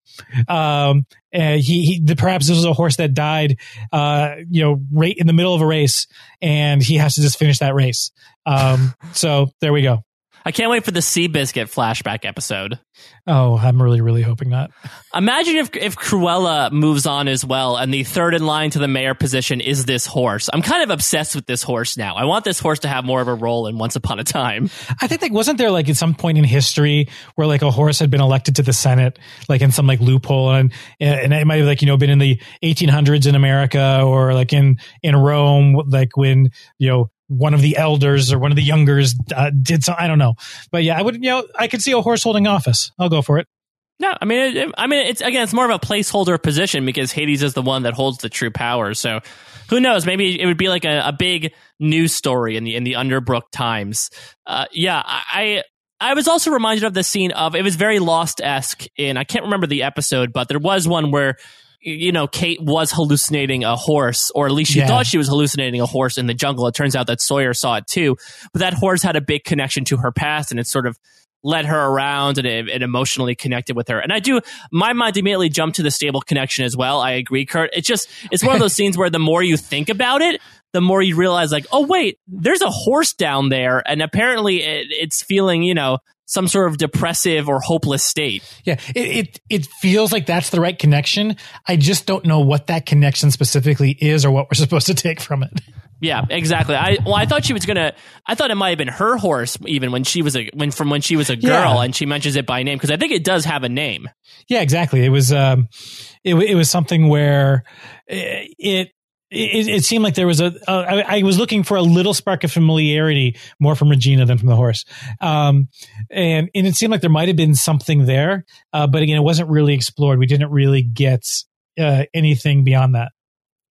um, he, he the, perhaps this was a horse that died, uh, you know, right in the middle of a race, and he has to just finish that race. Um, so there we go. I can't wait for the Seabiscuit flashback episode. Oh, I'm really, really hoping that. Imagine if if Cruella moves on as well, and the third in line to the mayor position is this horse. I'm kind of obsessed with this horse now. I want this horse to have more of a role in Once Upon a Time. I think like wasn't there like at some point in history where like a horse had been elected to the Senate, like in some like loophole, and and it might have like you know been in the 1800s in America or like in in Rome, like when you know one of the elders or one of the youngers uh, did so. I don't know, but yeah, I would. You know, I could see a horse holding office. I'll go for it. No, I mean, it, I mean, it's again, it's more of a placeholder position because Hades is the one that holds the true power. So, who knows? Maybe it would be like a, a big news story in the in the Underbrooke Times. Uh, yeah, I I was also reminded of the scene of it was very Lost esque in I can't remember the episode, but there was one where you know, Kate was hallucinating a horse, or at least she yeah. thought she was hallucinating a horse in the jungle. It turns out that Sawyer saw it too. But that horse had a big connection to her past, and it sort of led her around and it, it, emotionally connected with her. And I do, my mind immediately jumped to the stable connection as well. I agree, Kurt. It's just, it's one of those scenes where the more you think about it, the more you realize, like, oh, wait, there's a horse down there. And apparently it, it's feeling, you know, some sort of depressive or hopeless state. Yeah, it, it, it feels like that's the right connection. I just don't know what that connection specifically is or what we're supposed to take from it. Yeah, exactly. I well, I thought she was gonna. I thought it might have been her horse, even when she was a when from when she was a girl, yeah. and she mentions it by name because I think it does have a name. Yeah, exactly. It was um, it it was something where it it, it, seemed like there was a. Uh, I, I was looking for a little spark of familiarity more from Regina than from the horse. Um, and, and it seemed like there might have been something there. Uh, but again, it wasn't really explored. We didn't really get uh, anything beyond that.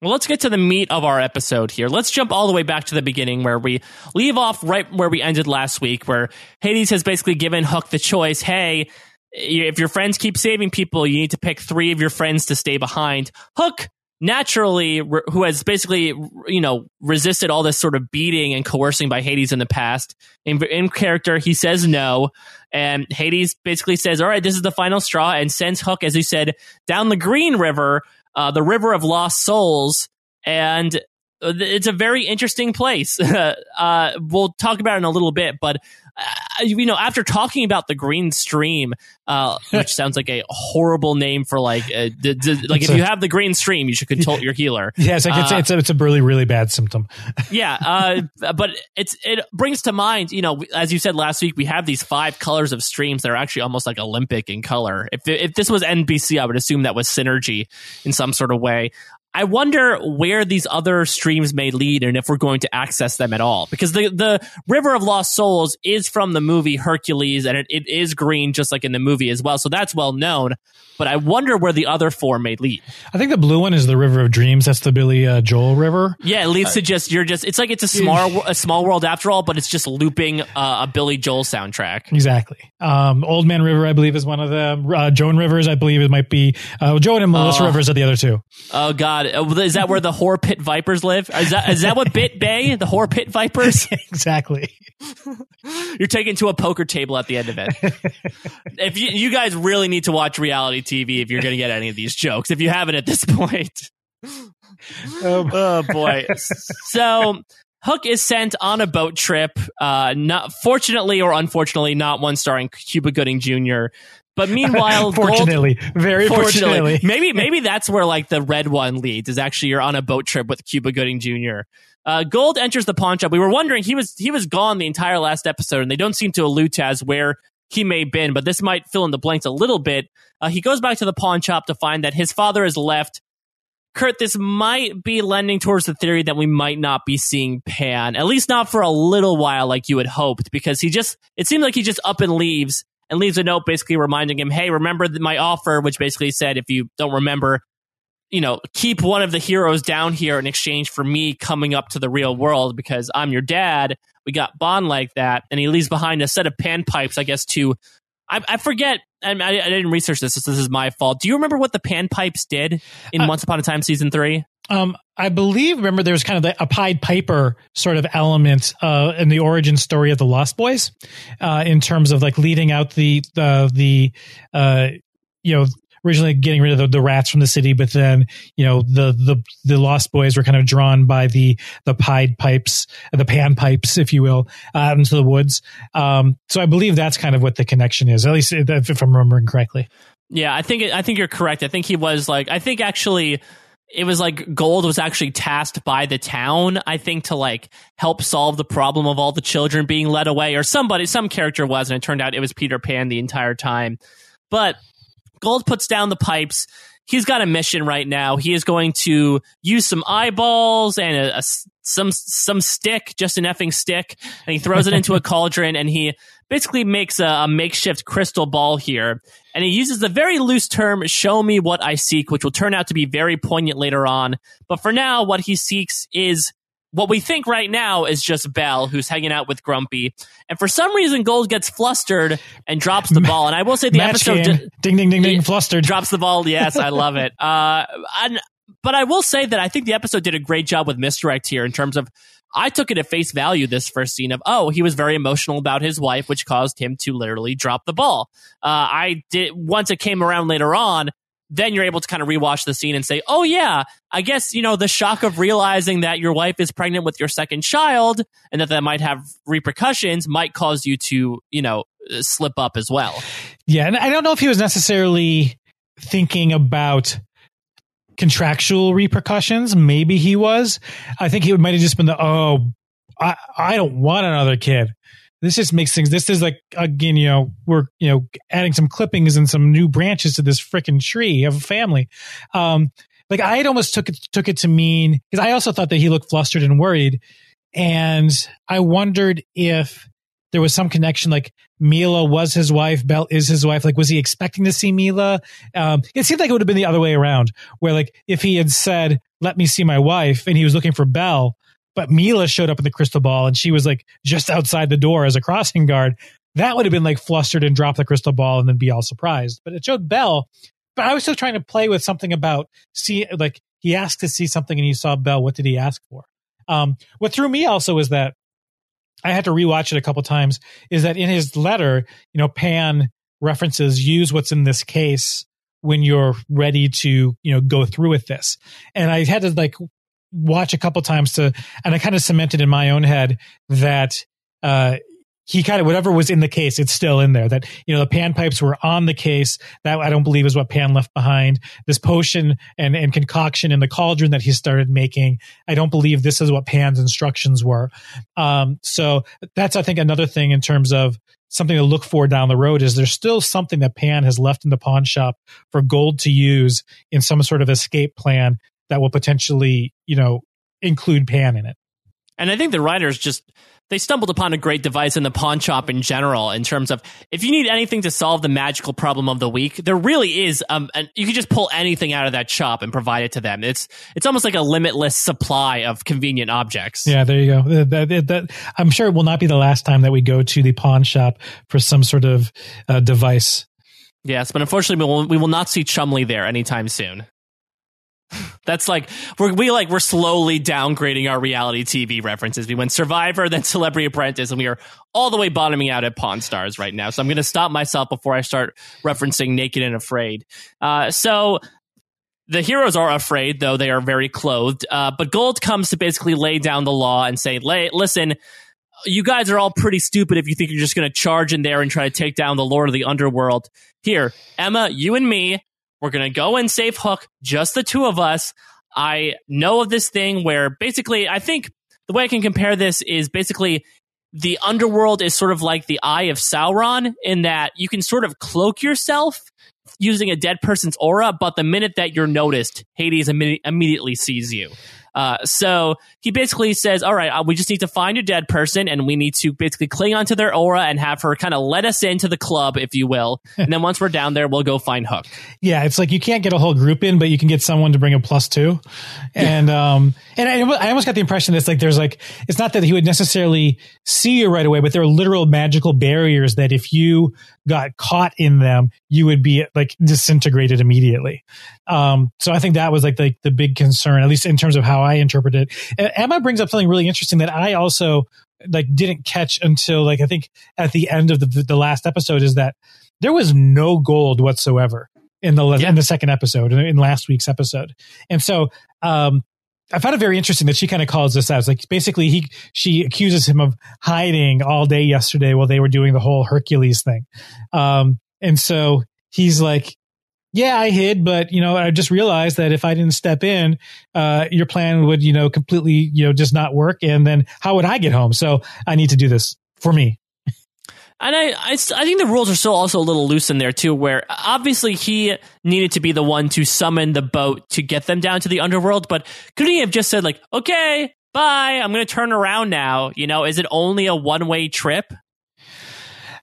Well, let's get to the meat of our episode here. Let's jump all the way back to the beginning where we leave off right where we ended last week, where Hades has basically given Hook the choice hey, if your friends keep saving people, you need to pick three of your friends to stay behind. Hook naturally who has basically you know resisted all this sort of beating and coercing by Hades in the past. In, in character he says no and Hades basically says all right this is the final straw and sends Hook as you said down the green river uh, the river of lost souls and it's a very interesting place uh, we'll talk about it in a little bit but uh, you know, after talking about the green stream, uh, which sounds like a horrible name for like, uh, d- d- like it's if a, you have the green stream, you should consult your healer. Yeah, it's like it's, uh, it's, a, it's a really really bad symptom. yeah, uh, but it's it brings to mind, you know, as you said last week, we have these five colors of streams that are actually almost like Olympic in color. If if this was NBC, I would assume that was synergy in some sort of way. I wonder where these other streams may lead and if we're going to access them at all. Because the, the River of Lost Souls is from the movie Hercules and it, it is green just like in the movie as well. So that's well known. But I wonder where the other four may lead. I think the blue one is the River of Dreams. That's the Billy uh, Joel River. Yeah, it leads to just you're just it's like it's a small a small world after all, but it's just looping uh, a Billy Joel soundtrack. Exactly. Um, Old Man River, I believe, is one of them. Uh, Joan Rivers, I believe it might be. Uh, Joan and Melissa Oh. Rivers are the other two. Oh God, Uh, is that where the Whore Pit Vipers live? Is that is that what Bit Bay, the Whore Pit Vipers? exactly. You're taken to a poker table at the end of it. if you, you guys really need to watch reality TV if you're going to get any of these jokes, if you haven't at this point. Um, oh boy. So Hook is sent on a boat trip. Uh, not fortunately or unfortunately, not one starring Cuba Gooding Jr. But meanwhile, Gold- fortunately, very fortunately, fortunately. maybe maybe that's where like the red one leads. Is actually you're on a boat trip with Cuba Gooding Jr. Uh, Gold enters the pawn shop. We were wondering he was he was gone the entire last episode, and they don't seem to allude to as where he may have been. But this might fill in the blanks a little bit. Uh, he goes back to the pawn shop to find that his father has left. Kurt, this might be lending towards the theory that we might not be seeing Pan, at least not for a little while, like you had hoped, because he just, it seemed like he just up and leaves and leaves a note basically reminding him, hey, remember my offer, which basically said, if you don't remember, you know, keep one of the heroes down here in exchange for me coming up to the real world because I'm your dad. We got bond like that. And he leaves behind a set of panpipes, I guess, to, I, I forget, and I, I didn't research this, so this is my fault. Do you remember what the panpipes did in Uh, Once Upon a Time season three? Um, I believe, remember, there was kind of the, a Pied Piper sort of element uh, in the origin story of the Lost Boys, uh, in terms of like leading out the the the uh, you know originally getting rid of the, the rats from the city, but then you know the the the Lost Boys were kind of drawn by the the Pied Pipes, the Pan Pipes, if you will, out into the woods. Um, so I believe that's kind of what the connection is, at least if I'm remembering correctly. Yeah, I think I think you're correct. I think he was like I think actually it was like Gold was actually tasked by the town, I think, to like help solve the problem of all the children being led away, or somebody, some character was, and it turned out it was Peter Pan the entire time. But Gold puts down the pipes. He's got a mission right now. He is going to use some eyeballs and a, a some some stick, just an effing stick, and he throws it into a cauldron, and he basically makes a, a makeshift crystal ball here. And he uses the very loose term "show me what I seek," which will turn out to be very poignant later on. But for now, what he seeks is what we think right now is just Belle, who's hanging out with Grumpy. And for some reason, Gold gets flustered and drops the ball. And I will say the Match episode di- ding ding ding ding, flustered. drops the ball. Yes, I love it. Uh, and, but I will say that I think the episode did a great job with misdirect here in terms of I took it at face value this first scene of oh he was very emotional about his wife, which caused him to literally drop the ball. Uh, I did once it came around later on. Then you're able to kind of rewatch the scene and say, "Oh yeah, I guess you know the shock of realizing that your wife is pregnant with your second child and that that might have repercussions might cause you to you know uh, slip up as well." Yeah, and I don't know if he was necessarily thinking about contractual repercussions. Maybe he was. I think he might have just been the oh, I I don't want another kid. This just makes things. This is like again, you know, we're you know adding some clippings and some new branches to this freaking tree of a family. Um, like I had almost took it took it to mean because I also thought that he looked flustered and worried, and I wondered if there was some connection like Milah was his wife, Belle is his wife. Like, was he expecting to see Milah? Um, it seemed like it would have been the other way around, where like if he had said, "Let me see my wife," and he was looking for Belle, but Milah showed up in the crystal ball and she was like just outside the door as a crossing guard, that would have been like flustered and drop the crystal ball and then be all surprised. But it showed Belle. But I was still trying to play with something about see like he asked to see something and he saw Belle. What did he ask for? Um, what threw me also is that I had to rewatch it a couple times. Is that in his letter, you know, Pan references use what's in this case when you're ready to, you know, go through with this. And I had to like watch a couple times to, and I kind of cemented in my own head that, uh, he kind of whatever was in the case, it's still in there. That you know the pan pipes were on the case. That I don't believe is what Pan left behind. This potion and and concoction in the cauldron that he started making. I don't believe this is what Pan's instructions were. Um, so that's I think another thing in terms of something to look for down the road is there's still something that Pan has left in the pawn shop for Gold to use in some sort of escape plan that will potentially, you know, include Pan in it. And I think the writers just they stumbled upon a great device in the pawn shop in general in terms of if you need anything to solve the magical problem of the week there really is um an, you can just pull anything out of that shop and provide it to them. It's it's almost like a limitless supply of convenient objects. Yeah there you go. That, that, that, i'm sure it will not be the last time that we go to the pawn shop for some sort of uh, device. Yes but unfortunately we will, we will not see Chumlee there anytime soon that's like we're we like we're slowly downgrading our reality TV references. We went Survivor, then Celebrity Apprentice, and we are all the way bottoming out at Pawn Stars right now. So I'm going to stop myself before I start referencing Naked and Afraid. Uh, so the heroes are afraid, though they are very clothed. Uh, but Gold comes to basically lay down the law and say, "Listen." You guys are all pretty stupid if you think you're just going to charge in there and try to take down the Lord of the Underworld. Here, Emma, you and me, we're going to go and save Hook, just the two of us. I know of this thing where basically, I think the way I can compare this is basically the underworld is sort of like the eye of Sauron in that you can sort of cloak yourself using a dead person's aura, but the minute that you're noticed, Hades imme- immediately sees you. Uh, so he basically says, "All right, uh, we just need to find a dead person, and we need to basically cling onto their aura and have her kind of let us into the club, if you will. and then once we're down there, we'll go find Hook." Yeah, it's like you can't get a whole group in, but you can get someone to bring a plus two. And um, and I, I almost got the impression that it's like there's like it's not that he would necessarily see you right away, but there are literal magical barriers that if you got caught in them, you would be like disintegrated immediately. Um, so I think that was like the, the big concern, at least in terms of how I interpret it. Emma brings up something really interesting that I also like didn't catch until like I think at the end of the, the last episode is that there was no gold whatsoever in the yeah. in the second episode in last week's episode, and so um, I found it very interesting that she kind of calls this out. It's like basically he she accuses him of hiding all day yesterday while they were doing the whole Hercules thing, um, and so he's like, yeah, I hid, but you know, I just realized that if I didn't step in, uh, your plan would, you know, completely, you know, just not work. And then how would I get home? So I need to do this for me. And I, I, I think the rules are still also a little loose in there too, where obviously he needed to be the one to summon the boat to get them down to the underworld, but couldn't he have just said like, okay, bye, I'm going to turn around now? You know, is it only a one way trip?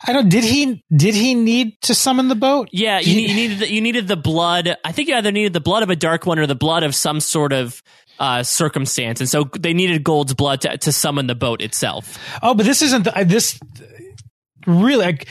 I don't. Did he? Did he need to summon the boat? Yeah, you, you needed. The, you needed the blood. I think you either needed the blood of a dark one or the blood of some sort of uh, circumstance, and so they needed Gold's blood to, to summon the boat itself. Oh, but this isn't the, this. Really, like,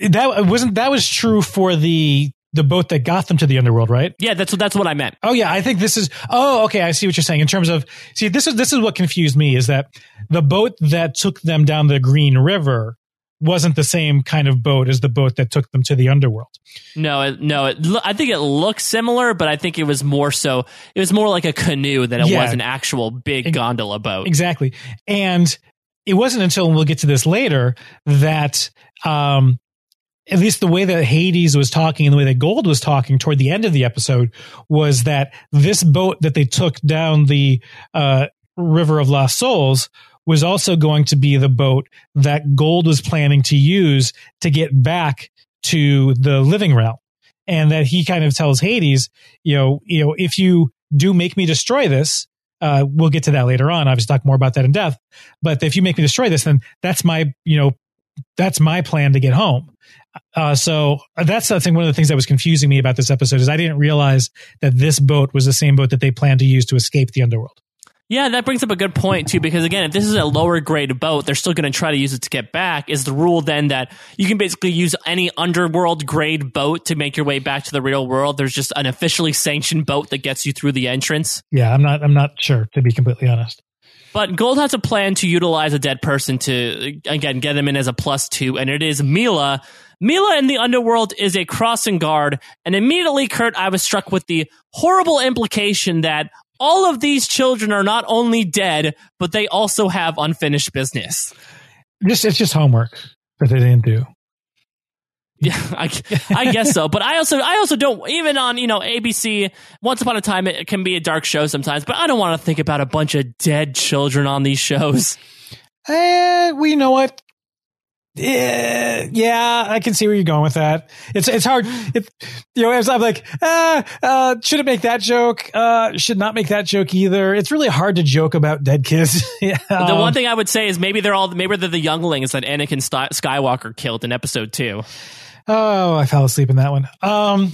that wasn't that was true for the the boat that got them to the underworld, right? Yeah, that's what that's what I meant. Oh yeah, I think this is. Oh, okay, I see what you're saying. In terms of, see, this is this is what confused me is that the boat that took them down the Green River wasn't the same kind of boat as the boat that took them to the underworld. No, it, no, it, I think it looks similar, but I think it was more so. It was more like a canoe than it yeah. was an actual big gondola boat. Exactly, and it wasn't until we'll get to this later that. Um, at least the way that Hades was talking and the way that Gold was talking toward the end of the episode was that this boat that they took down the uh, River of Lost Souls was also going to be the boat that Gold was planning to use to get back to the living realm. And that he kind of tells Hades, you know, you know, if you do make me destroy this, uh, we'll get to that later on. Obviously, talk more about that in depth. But if you make me destroy this, then that's my, you know, that's my plan to get home. Uh, so that's I think one of the things that was confusing me about this episode is I didn't realize that this boat was the same boat that they planned to use to escape the underworld. Yeah, that brings up a good point too, because again, if this is a lower grade boat, they're still going to try to use it to get back. Is the rule then that you can basically use any underworld grade boat to make your way back to the real world? There's just an officially sanctioned boat that gets you through the entrance. Yeah, I'm not. I'm not sure to be completely honest. But Gold has a plan to utilize a dead person to again get him in as a plus two, and it is Milah. Milah in the underworld is a crossing guard, and immediately, Kurt, I was struck with the horrible implication that all of these children are not only dead, but they also have unfinished business. Just it's just homework that they didn't do. Yeah, I, I guess so. But I also I also don't even on you know ABC. Once upon a time, it can be a dark show sometimes, but I don't want to think about a bunch of dead children on these shows. Eh, we know what Yeah, yeah, I can see where you're going with that. It's it's hard. It, you know, as I'm like, ah, uh, shouldn't make that joke. Uh, should not make that joke either. It's really hard to joke about dead kids. yeah. The one thing I would say is maybe they're all maybe they're the younglings that Anakin Skywalker killed in Episode Two. Oh, I fell asleep in that one. Um,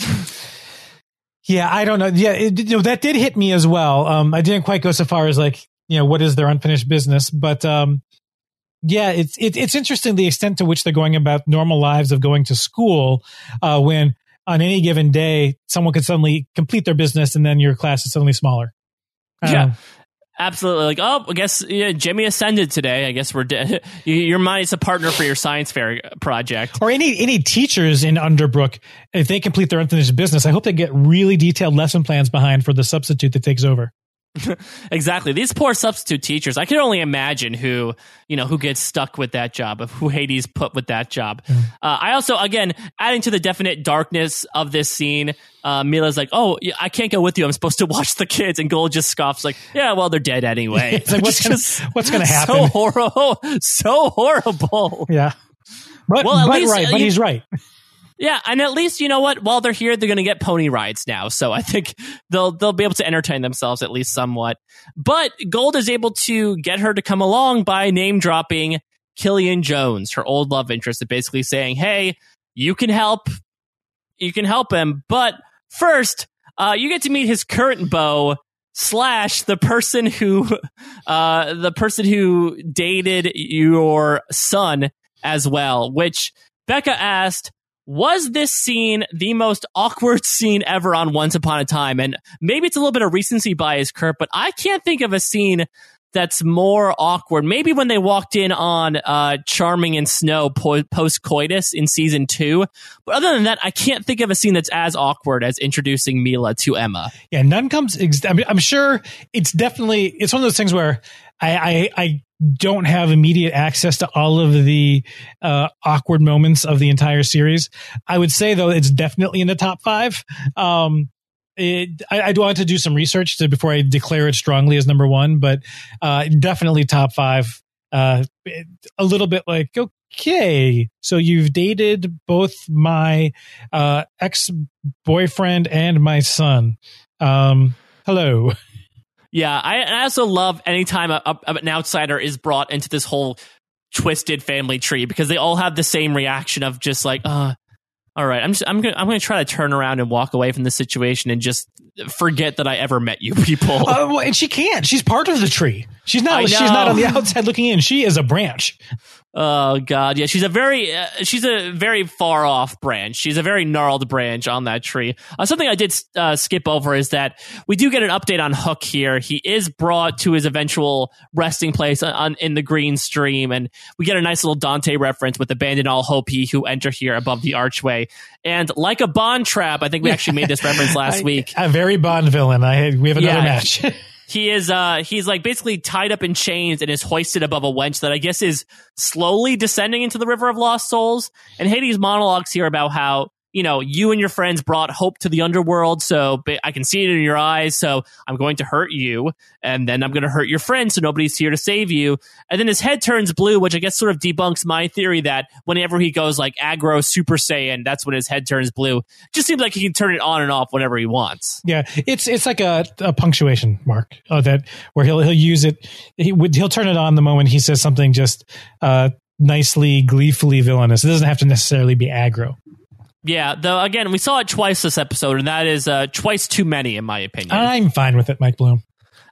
yeah, I don't know. Yeah, it, you know that did hit me as well. Um, I didn't quite go so far as like, you know, what is their unfinished business, but um, yeah, it's it, it's interesting the extent to which they're going about normal lives of going to school uh, when on any given day someone could suddenly complete their business and then your class is suddenly smaller. Yeah. Um, Absolutely. Like, oh, I guess yeah, Jimmy ascended today. I guess we're dead. Your mind's a partner for your science fair project. Or any any teachers in Underbrooke, if they complete their unfinished business, I hope they get really detailed lesson plans behind for the substitute that takes over. exactly. These poor substitute teachers. I can only imagine who you know who gets stuck with that job, of who Hades put with that job. Mm. Uh, I also, again, adding to the definite darkness of this scene. Uh, Milah's like, "Oh, I can't go with you. I'm supposed to watch the kids." And Gold just scoffs, like, "Yeah, well, they're dead anyway." like, what's gonna, what's gonna happen? So horrible. So horrible. Yeah. But, well, but least, right. But he's right. Yeah, and at least you know what? While they're here, they're going to get pony rides now. So I think they'll they'll be able to entertain themselves at least somewhat. But Gold is able to get her to come along by name dropping Killian Jones, her old love interest, and basically saying, "Hey, you can help, you can help him, but first, uh, you get to meet his current beau." slash the person who uh the person who dated your son as well which becca asked was this scene the most awkward scene ever on Once Upon a Time? And maybe it's a little bit of recency bias, Kurt, but I can't think of a scene that's more awkward. Maybe when they walked in on uh, Charming and Snow po- post coitus in season two. But other than that, I can't think of a scene that's as awkward as introducing Milah to Emma. Yeah, none comes. Ex- I mean, I'm sure it's definitely it's one of those things where I, I, I don't have immediate access to all of the uh, awkward moments of the entire series. I would say though it's definitely in the top five. Um, it, I, I'd want to do some research to, before I declare it strongly as number one, but uh, definitely top five. Uh, a little bit like okay, so you've dated both my uh, ex boyfriend and my son. Um, hello. Yeah, I, I also love anytime a, a, an outsider is brought into this whole twisted family tree because they all have the same reaction of just like, uh, all right, I'm just, I'm gonna I'm gonna try to turn around and walk away from the situation and just forget that I ever met you people. Uh, well, and she can't. She's part of the tree. She's not. She's not on the outside looking in. She is a branch. Oh God, yeah, she's a very uh, she's a very far off branch. She's a very gnarled branch on that tree. Uh, something I did uh, skip over is that we do get an update on Hook here. He is brought to his eventual resting place on, on in the green stream, and we get a nice little Dante reference with "Abandon all hope, he who enter here above the archway." And like a Bond trap, I think we actually made this reference last I, week. A very Bond villain. I we have another yeah, match. he is uh he's like basically tied up in chains and is hoisted above a wench that I guess is slowly descending into the river of lost souls. And Hades monologues here about how you know, you and your friends brought hope to the underworld, so I can see it in your eyes. So I'm going to hurt you, and then I'm going to hurt your friends, so nobody's here to save you. And then his head turns blue, which I guess sort of debunks my theory that whenever he goes like aggro Super Saiyan, that's when his head turns blue. Just seems like he can turn it on and off whenever he wants. Yeah, it's it's like a, a punctuation mark uh, that where he'll he'll use it. He would he'll turn it on the moment he says something just uh, nicely, gleefully villainous. It doesn't have to necessarily be aggro. Yeah, though again, we saw it twice this episode, and that is uh, twice too many, in my opinion. I'm fine with it, Mike Bloom.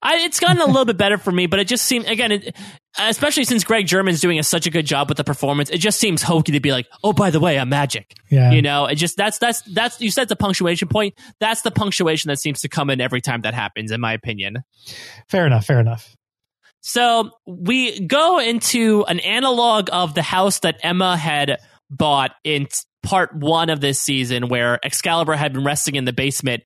I, it's gotten a little bit better for me, but it just seems again, it, especially since Greg Germann's doing a, such a good job with the performance, it just seems hokey to be like, "Oh, by the way, I'm magic." Yeah, you know, it just that's that's that's you said the punctuation point. That's the punctuation that seems to come in every time that happens, in my opinion. Fair enough. Fair enough. So we go into an analog of the house that Emma had bought in part one of this season where Excalibur had been resting in the basement.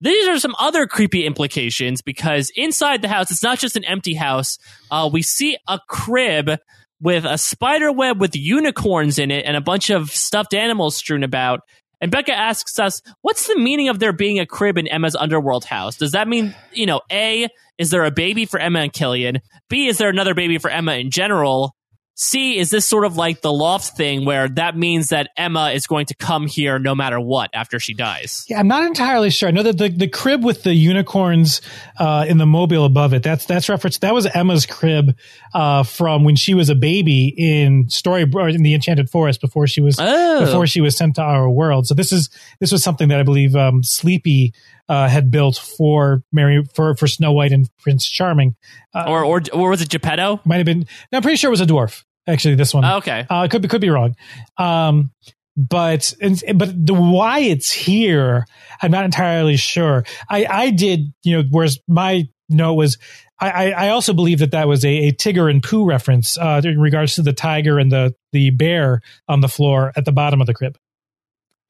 These are some other creepy implications because inside the house, it's not just an empty house. Uh, we see a crib with a spider web with unicorns in it and a bunch of stuffed animals strewn about. And Becca asks us, what's the meaning of there being a crib in Emma's underworld house? Does that mean, you know, A, is there a baby for Emma and Killian? B, is there another baby for Emma in general? C, is this sort of like the loft thing where that means that Emma is going to come here no matter what after she dies? Yeah, I'm not entirely sure. I know that the, the crib with the unicorns uh, in the mobile above it, that's that's reference. That was Emma's crib uh, from when she was a baby in Story in the Enchanted Forest before she was Oh. before she was sent to our world. So this is this was something that I believe um, Sleepy uh, had built for Mary for for Snow White and Prince Charming. Uh, Or, or, or was it Geppetto? might have been. No, I'm pretty sure it was a dwarf. Actually, this one. Okay. Uh, could be could be wrong. Um, but and, but the why it's here, I'm not entirely sure. I I did you know whereas my note was. I, I I also believe that that was a, a Tigger and Pooh reference uh, in regards to the tiger and the the bear on the floor at the bottom of the crib.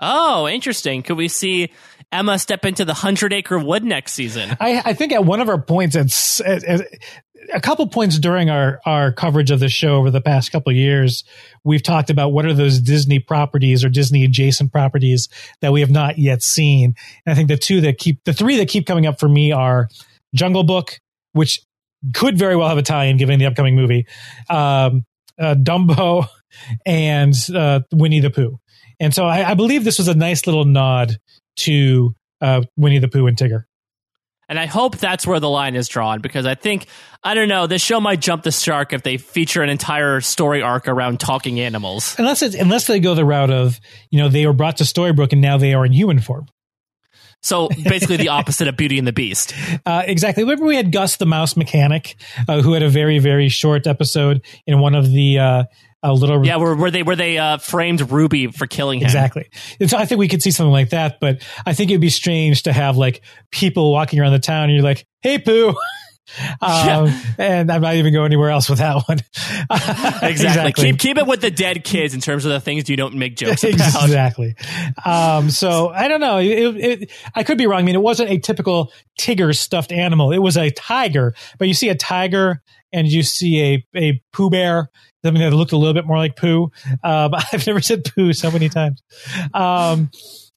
Oh, interesting. Could we see Emma step into the Hundred Acre Wood next season? I, I think at one of our points, it's at, a couple points during our, our coverage of the show over the past couple years, we've talked about what are those Disney properties or Disney adjacent properties that we have not yet seen. And I think the two that keep, the three that keep coming up for me are Jungle Book, which could very well have a given the upcoming movie, um, uh, Dumbo, and uh, Winnie the Pooh. And so I, I believe this was a nice little nod to uh, Winnie the Pooh and Tigger. And I hope that's where the line is drawn because I think, I don't know, this show might jump the shark if they feature an entire story arc around talking animals. unless it's unless they go the route of you know they were brought to Storybrooke and now they are in human form. So basically the opposite of Beauty and the Beast. Uh, exactly. Remember we had Gus the mouse mechanic, uh, who had a very very short episode in one of the uh, uh, little Yeah, were, where they where they uh, framed Ruby for killing him. Exactly. And so I think we could see something like that, but I think it'd be strange to have like people walking around the town and you're like, "Hey, Pooh." Um, and I'm not even going anywhere else with that one. Exactly. Keep keep it with the dead kids in terms of the things you don't make jokes about. exactly. Um, so I don't know. It, it, I could be wrong. I mean, it wasn't a typical Tigger stuffed animal. It was a tiger, but you see a tiger and you see a, a Pooh bear, something that looked a little bit more like Pooh. Um, I've never said poo so many times. Um,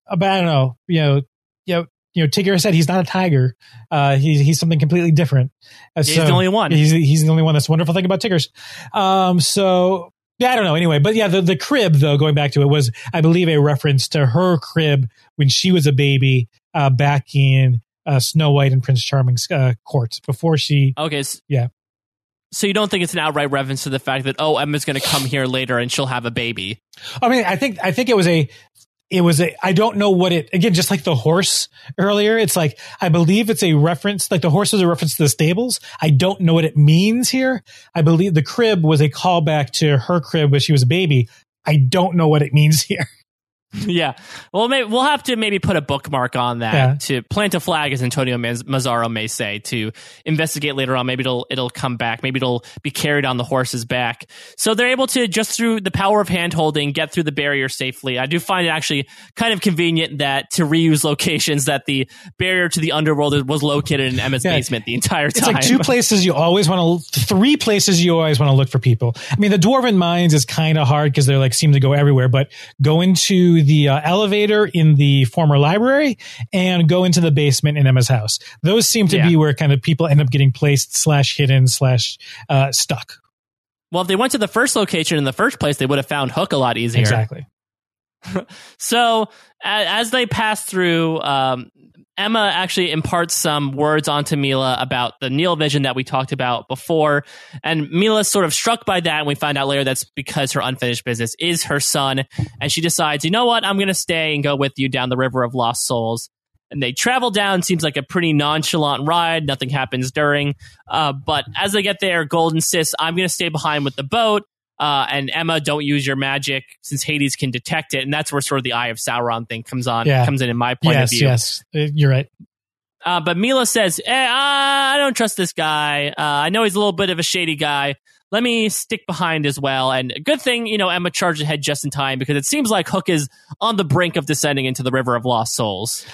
but I don't know. You know, you know, you know, Tigger said he's not a tiger. Uh, he's he's something completely different. Uh, He's the only one. He's he's the only one. That's the wonderful thing about Tiggers. Um, so yeah, I don't know. Anyway, but yeah, the the crib though, going back to it, was I believe a reference to her crib when she was a baby uh, back in uh, Snow White and Prince Charming's uh, court before she. Okay. Yeah. So you don't think it's an outright reference to the fact that oh Emma's going to come here later and she'll have a baby? I mean, I think I think it was a. It was a. I don't know what it. Again, just like the horse earlier, it's like I believe it's a reference. Like the horse was a reference to the stables. I don't know what it means here. I believe the crib was a callback to her crib when she was a baby. I don't know what it means here. yeah. Well, maybe we'll have to maybe put a bookmark on that Yeah. to plant a flag, as Antonio Mazzaro may say, to investigate later on. Maybe it'll it'll come back. Maybe it'll be carried on the horse's back. So they're able to just through the power of hand holding get through the barrier safely. I do find it actually kind of convenient that to reuse locations that the barrier to the underworld was located in Emma's Yeah. basement the entire time. It's like two places you always want to, three places you always want to look for people. I mean, the Dwarven Mines is kind of hard because they're like seem to go everywhere, but go into the uh, elevator in the former library and go into the basement in Emma's house. Those seem to Yeah. be where kind of people end up getting placed slash hidden slash uh, stuck. well, if they went to the first location in the first place, they would have found Hook a lot easier. Exactly. So as they pass through, um, Emma actually imparts some words onto Milah about the Neal vision that we talked about before, and Milah's sort of struck by that. And we find out later that's because her unfinished business is her son, and she decides, you know what, I'm going to stay and go with you down the river of lost souls. And they travel down. Seems like a pretty nonchalant ride. Nothing happens during. Uh, but as they get there, Gold insists, I'm going to stay behind with the boat. Uh, and Emma, don't use your magic since Hades can detect it. And that's where sort of the Eye of Sauron thing comes on, Yeah. comes in in my point yes, of view. yes, Uh, you're right. Uh, but Milah says, eh, I don't trust this guy. Uh, I know he's a little bit of a shady guy. Let me stick behind as well. And good thing, you know, Emma charged ahead just in time because it seems like Hook is on the brink of descending into the River of Lost Souls.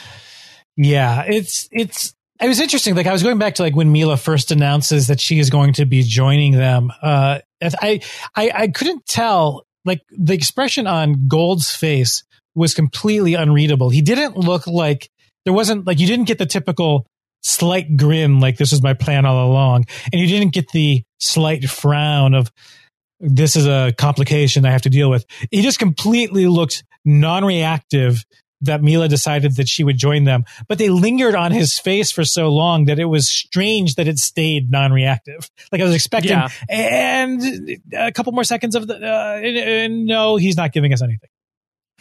Yeah, it's it's it was interesting. Like I was going back to like when Milah first announces that she is going to be joining them. Uh, I I I couldn't tell like the expression on Gold's face was completely unreadable. He didn't look like there wasn't like you didn't get the typical slight grin like this was my plan all along, and you didn't get the slight frown of this is a complication I have to deal with. He just completely looked non-reactive that Milah decided that she would join them, but they lingered on his face for so long that it was strange that it stayed non-reactive. Like I was expecting, Yeah. and a couple more seconds of the, uh, no, he's not giving us anything.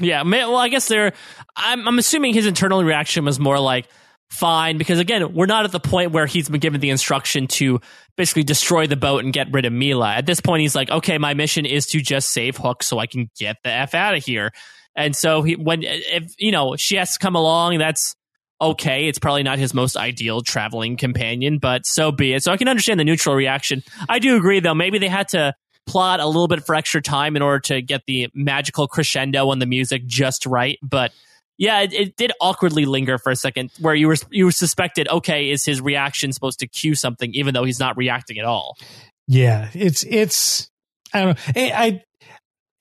Yeah, well, I guess there. I'm, I'm assuming his internal reaction was more like fine because again, we're not at the point where he's been given the instruction to basically destroy the boat and get rid of Milah. At this point, he's like, okay, my mission is to just save Hook so I can get the f out of here. And so he, when if you know she has to come along, that's okay. It's probably not his most ideal traveling companion, but so be it. So I can understand the neutral reaction. I do agree, though. Maybe they had to plot a little bit for extra time in order to get the magical crescendo on the music just right. But yeah, it, it did awkwardly linger for a second, where you were you suspected, okay, is his reaction supposed to cue something, even though he's not reacting at all? Yeah, it's it's I don't know. I, I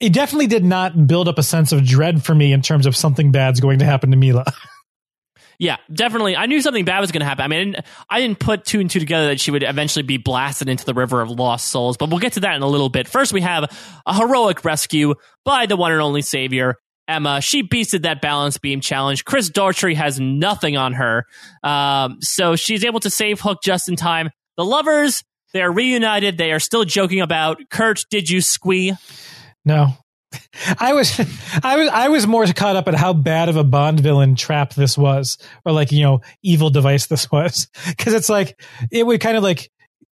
it definitely did not build up a sense of dread for me in terms of something bad's going to happen to Milah. Yeah, definitely. I knew something bad was going to happen. I mean, I didn't, I didn't put two and two together that she would eventually be blasted into the river of lost souls, but we'll get to that in a little bit. First, we have a heroic rescue by the one and only savior, Emma. She beasted that balance beam challenge. Chris Daughtry has nothing on her, um, so she's able to save Hook just in time. The lovers, they are reunited. They are still joking about Kurt. Did you squee? No. I was I was I was more caught up at how bad of a Bond villain trap this was, or like, you know, evil device this was. Cause it's like it would kind of like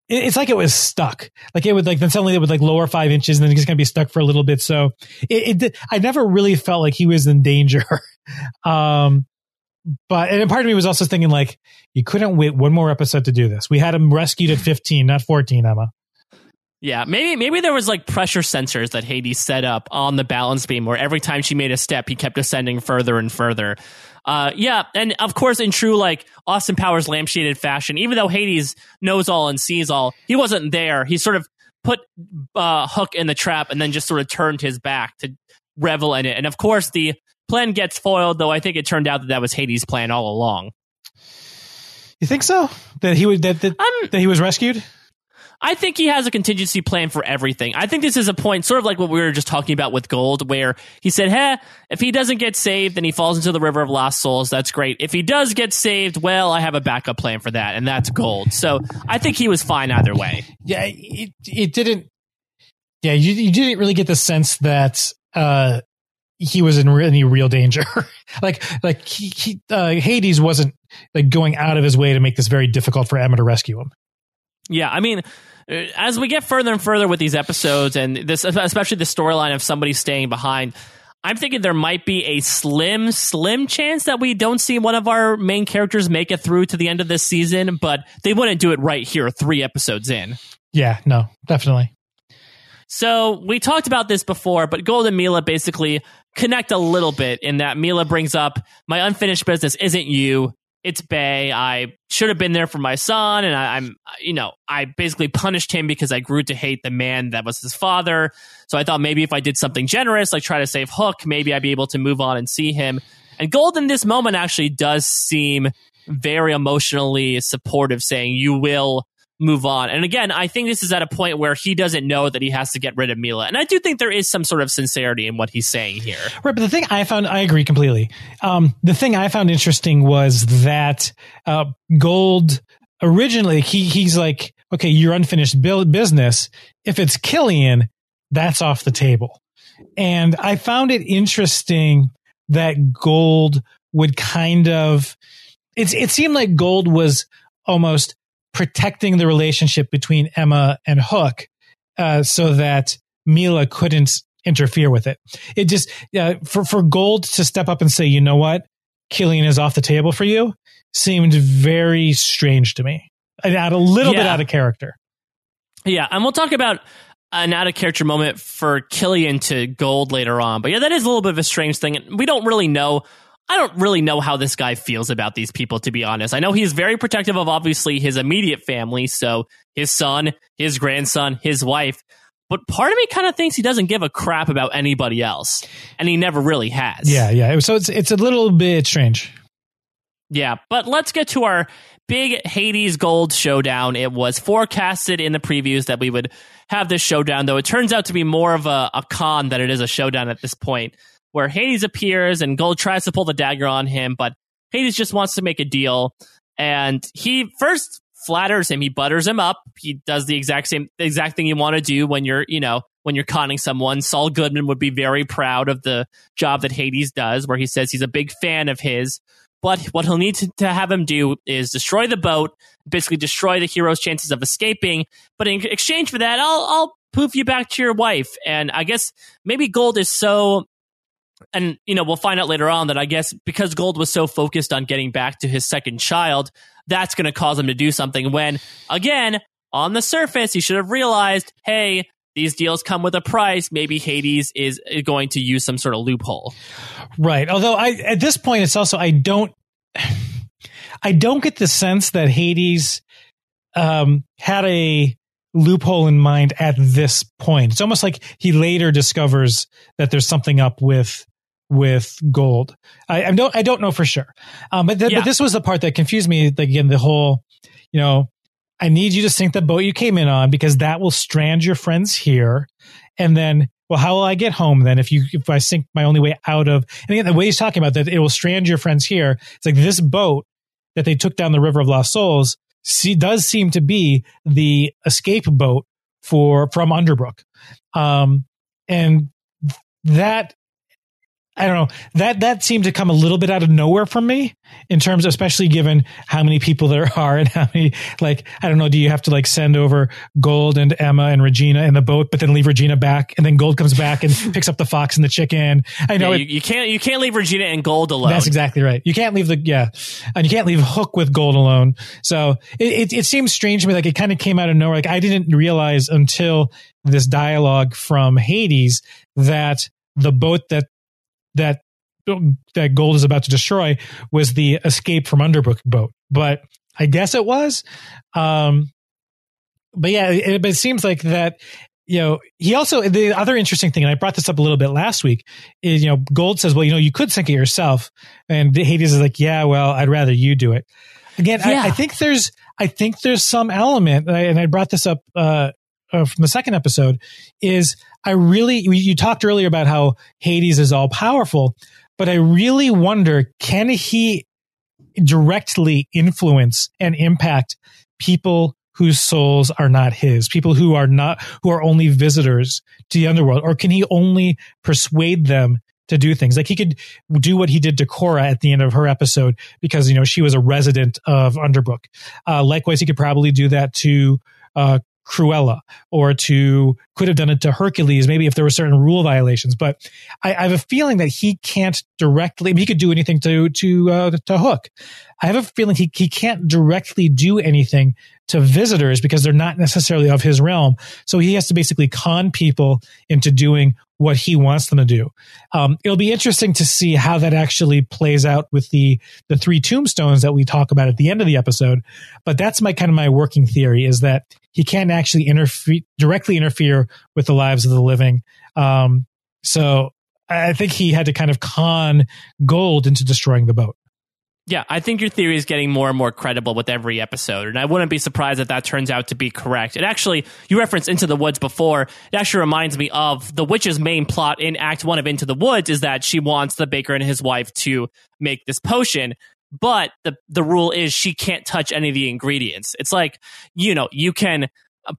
it's like it was stuck. Like it would like then suddenly it would like lower five inches and then it's gonna be stuck for a little bit. So it, it I never really felt like he was in danger. um but and part of me was also thinking like you couldn't wait one more episode to do this. We had him rescued at 15, not 14, Emma. Yeah, maybe maybe there was like pressure sensors that Hades set up on the balance beam, where every time she made a step, he kept ascending further and further. Uh, yeah, and of course, in true like Austin Powers lampshaded fashion, even though Hades knows all and sees all, he wasn't there. He sort of put uh, Hook in the trap and then just sort of turned his back to revel in it. And of course, the plan gets foiled, though. I think it turned out that that was Hades' plan all along. You think so? That he would that that, I'm that he was rescued? I think he has a contingency plan for everything. I think this is a point, sort of like what we were just talking about with Gold, where he said, "Hey, if he doesn't get saved, then he falls into the river of lost souls. That's great. If he does get saved, well, I have a backup plan for that, and that's Gold." So I think he was fine either way. yeah, it it didn't. Yeah, you you didn't really get the sense that uh he was in any real danger. like like he, he uh, Hades wasn't like going out of his way to make this very difficult for Emma to rescue him. Yeah, I mean, Uh, as we get further and further with these episodes, and this, especially the storyline of somebody staying behind, I'm thinking there might be a slim, slim chance that we don't see one of our main characters make it through to the end of this season, but they wouldn't do it right here, three episodes in. Yeah, no, definitely. So we talked about this before, but Gold and Milah basically connect a little bit in that Milah brings up my unfinished business isn't you, it's Bae. I should have been there for my son, and I, I'm, you know, I basically punished him because I grew to hate the man that was his father. So I thought maybe if I did something generous, like try to save Hook, maybe I'd be able to move on and see him. And Gold in this moment actually does seem very emotionally supportive, saying, You will move on. And again, I think this is at a point where he doesn't know that he has to get rid of Milah. And I do think there is some sort of sincerity in what he's saying here. Right, but the thing I found, I agree completely. Um, the thing I found interesting was that uh, Gold originally he he's like, okay, your unfinished business. If it's Killian, that's off the table. And I found it interesting that Gold would kind of it's it seemed like Gold was almost protecting the relationship between Emma and Hook, uh, so that Milah couldn't interfere with it. It just uh, for for Gold to step up and say, you know what, Killian is off the table for you, seemed very strange to me. And out a little bit out of character. Yeah, and we'll talk about an out of character moment for Killian to Gold later on. But yeah, that is a little bit of a strange thing. And We don't really know. I don't really know how this guy feels about these people, to be honest. I know he's very protective of obviously his immediate family, so his son, his grandson, his wife. But part of me kind of thinks he doesn't give a crap about anybody else, and he never really has. Yeah, yeah. So it's it's a little bit strange. Yeah, but let's get to our big Hades Gold showdown. It was forecasted in the previews that we would have this showdown, though it turns out to be more of a, a con than it is a showdown at this point, where Hades appears and Gold tries to pull the dagger on him, but Hades just wants to make a deal. And he first flatters him, he butters him up. He does the exact same exact thing you want to do when you're, you know, when you're conning someone. Saul Goodman would be very proud of the job that Hades does, where he says he's a big fan of his. But what he'll need to, to have him do is destroy the boat, basically destroy the hero's chances of escaping. But in exchange for that, I'll, I'll poof you back to your wife. And I guess maybe Gold is so and you know we'll find out later on that i guess because gold was so focused on getting back to his second child that's going to cause him to do something when again on the surface he should have realized hey these deals come with a price. Maybe hades is going to use some sort of loophole. Right. Although i at this point it's also i don't i don't get the sense that hades um had a loophole in mind at this point. It's almost like he later discovers that there's something up with with gold. I, I don't I don't know for sure, um, but, th- yeah. but this was the part that confused me. Like, again, the whole, you know, I need you to sink the boat you came in on because that will strand your friends here, and then. Well, how will I get home then if you if I sink my only way out of and again the way he's talking about that it will strand your friends here. It's like this boat that they took down the river of lost souls see, does seem to be the escape boat for from Underbrooke. Um, and that I don't know that that seemed to come a little bit out of nowhere for me in terms, of, especially given how many people there are and how many like I don't know. Do you have to like send over Gold and Emma and Regina in the boat, but then leave Regina back, and then Gold comes back and picks up the fox and the chicken? I know yeah, you, you, can't you can't leave Regina and Gold alone. That's exactly right. You can't leave the yeah, and you can't leave Hook with Gold alone. So it it, it seems strange to me. Like it kind of came out of nowhere. Like I didn't realize until this dialogue from Hades that the boat that that that Gold is about to destroy was the escape from Underbrooke boat. But I guess it was. Um, but yeah, it, it seems like that. You know, he also the other interesting thing, and I brought this up a little bit last week, is you know, Gold says, "Well, you know, you could sink it yourself," and Hades is like, "Yeah, well, I'd rather you do it." Again, yeah. I, I, think there's, I think there's some element, and I brought this up uh, uh, from the second episode, is I really, you talked earlier about how Hades is all powerful, but I really wonder, can he directly influence and impact people whose souls are not his, people who are not, who are only visitors to the underworld? Or can he only persuade them to do things. Like he could do what he did to Cora at the end of her episode because, you know, she was a resident of Underbrooke. Uh, likewise, he could probably do that to uh, Cruella or to could have done it to Hercules, maybe if there were certain rule violations. But I, I have a feeling that he can't directly. he could do anything to to uh, to Hook. I have a feeling he he can't directly do anything to visitors because they're not necessarily of his realm. So he has to basically con people into doing what he wants them to do. Um, it'll be interesting to see how that actually plays out with the the three tombstones that we talk about at the end of the episode. But that's my kind of my working theory is that he can't actually interfere directly interfere with the lives of the living. Um, so I think he had to kind of con Gold into destroying the boat. Yeah, I think your theory is getting more and more credible with every episode, and I wouldn't be surprised if that turns out to be correct. It actually, you referenced Into the Woods before. It actually reminds me of the witch's main plot in Act One of Into the Woods is that she wants the baker and his wife to make this potion, but the the rule is she can't touch any of the ingredients. It's like you know you can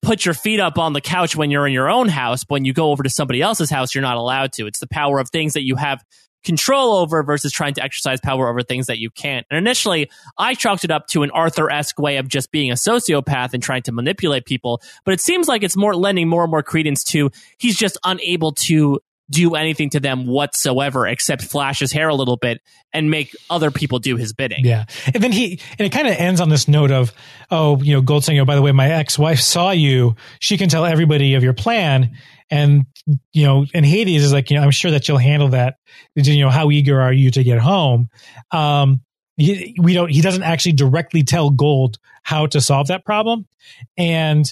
put your feet up on the couch when you're in your own house, but when you go over to somebody else's house, you're not allowed to. It's the power of things that you have control over versus trying to exercise power over things that you can't. And initially, I chalked it up to an Arthur esque way of just being a sociopath and trying to manipulate people. But it seems like it's more lending more and more credence to he's just unable to do anything to them whatsoever except flash his hair a little bit and make other people do his bidding. Yeah. And then he, and it kind of ends on this note of, oh, you know, Gold saying, oh, by the way, my ex wife saw you. She can tell everybody of your plan. And, you know, and Hades is like, you know, I'm sure that you'll handle that. You know, how eager are you to get home? Um, he, we don't, he doesn't actually directly tell Gold how to solve that problem. And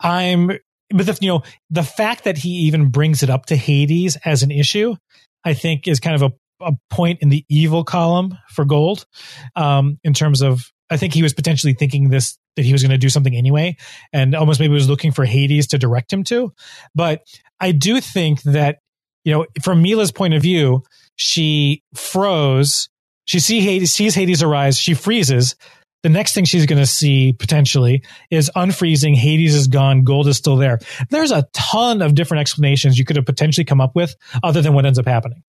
I'm, but the, you know, the fact that he even brings it up to Hades as an issue, I think is kind of a, a point in the evil column for Gold, um, in terms of I think he was potentially thinking this that he was going to do something anyway, and almost maybe was looking for Hades to direct him to. But I do think that you know, from Milah's point of view, she froze. She see Hades, sees Hades arise. She freezes. The next thing she's going to see potentially is unfreezing. Hades is gone. Gold is still there. There's a ton of different explanations you could have potentially come up with other than what ends up happening.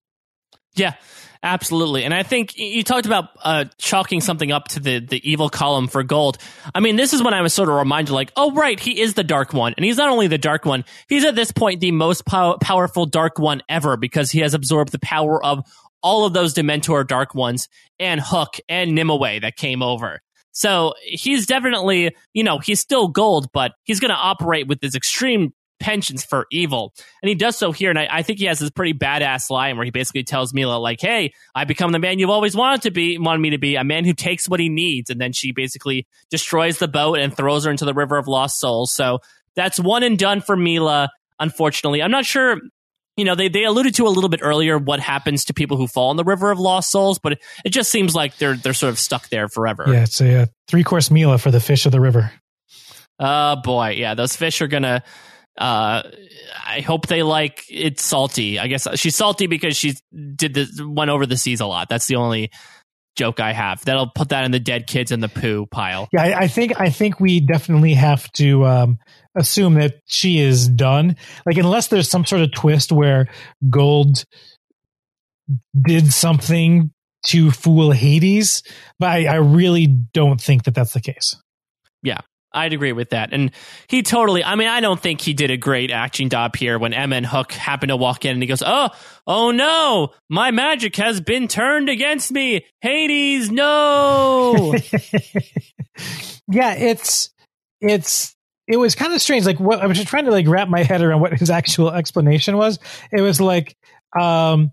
Yeah, absolutely. And I think you talked about uh, chalking something up to the, the evil column for gold. I mean, this is when I was sort of reminded, like, oh, right, he is the Dark One. And he's not only the Dark One, he's at this point the most pow- powerful Dark One ever because he has absorbed the power of all of those Dementor Dark Ones and Hook and Nimue that came over. So he's definitely, you know, he's still gold, but he's going to operate with this extreme penchants for evil. And he does so here. And I, I, think he has this pretty badass line where he basically tells Milah, like, hey, I become the man you've always wanted to be, wanted me to be, a man who takes what he needs. And then she basically destroys the boat and throws her into the river of lost souls. So that's one and done for Milah, unfortunately. I'm not sure. You know, they, they alluded to a little bit earlier what happens to people who fall in the river of lost souls, but it, it just seems like they're they're sort of stuck there forever. Yeah, it's a, a three course Milah for the fish of the river. Oh boy, yeah, those fish are gonna uh, I hope they like it salty. I guess she's salty because she did the went over the seas a lot. That's the only joke I have. That'll put that in the dead kids in the poo pile. Yeah, I, I think I think we definitely have to um, assume that she is done. Like unless there's some sort of twist where Gold did something to fool Hades, but I, I really don't think that that's the case. Yeah, I'd agree with that. And he totally, I mean, I don't think he did a great acting job here when Emma and Hook happened to walk in and he goes, Oh, oh no, my magic has been turned against me. Hades, no. yeah, it's, it's, it was kind of strange. Like what I was just trying to like wrap my head around what his actual explanation was. It was like, um,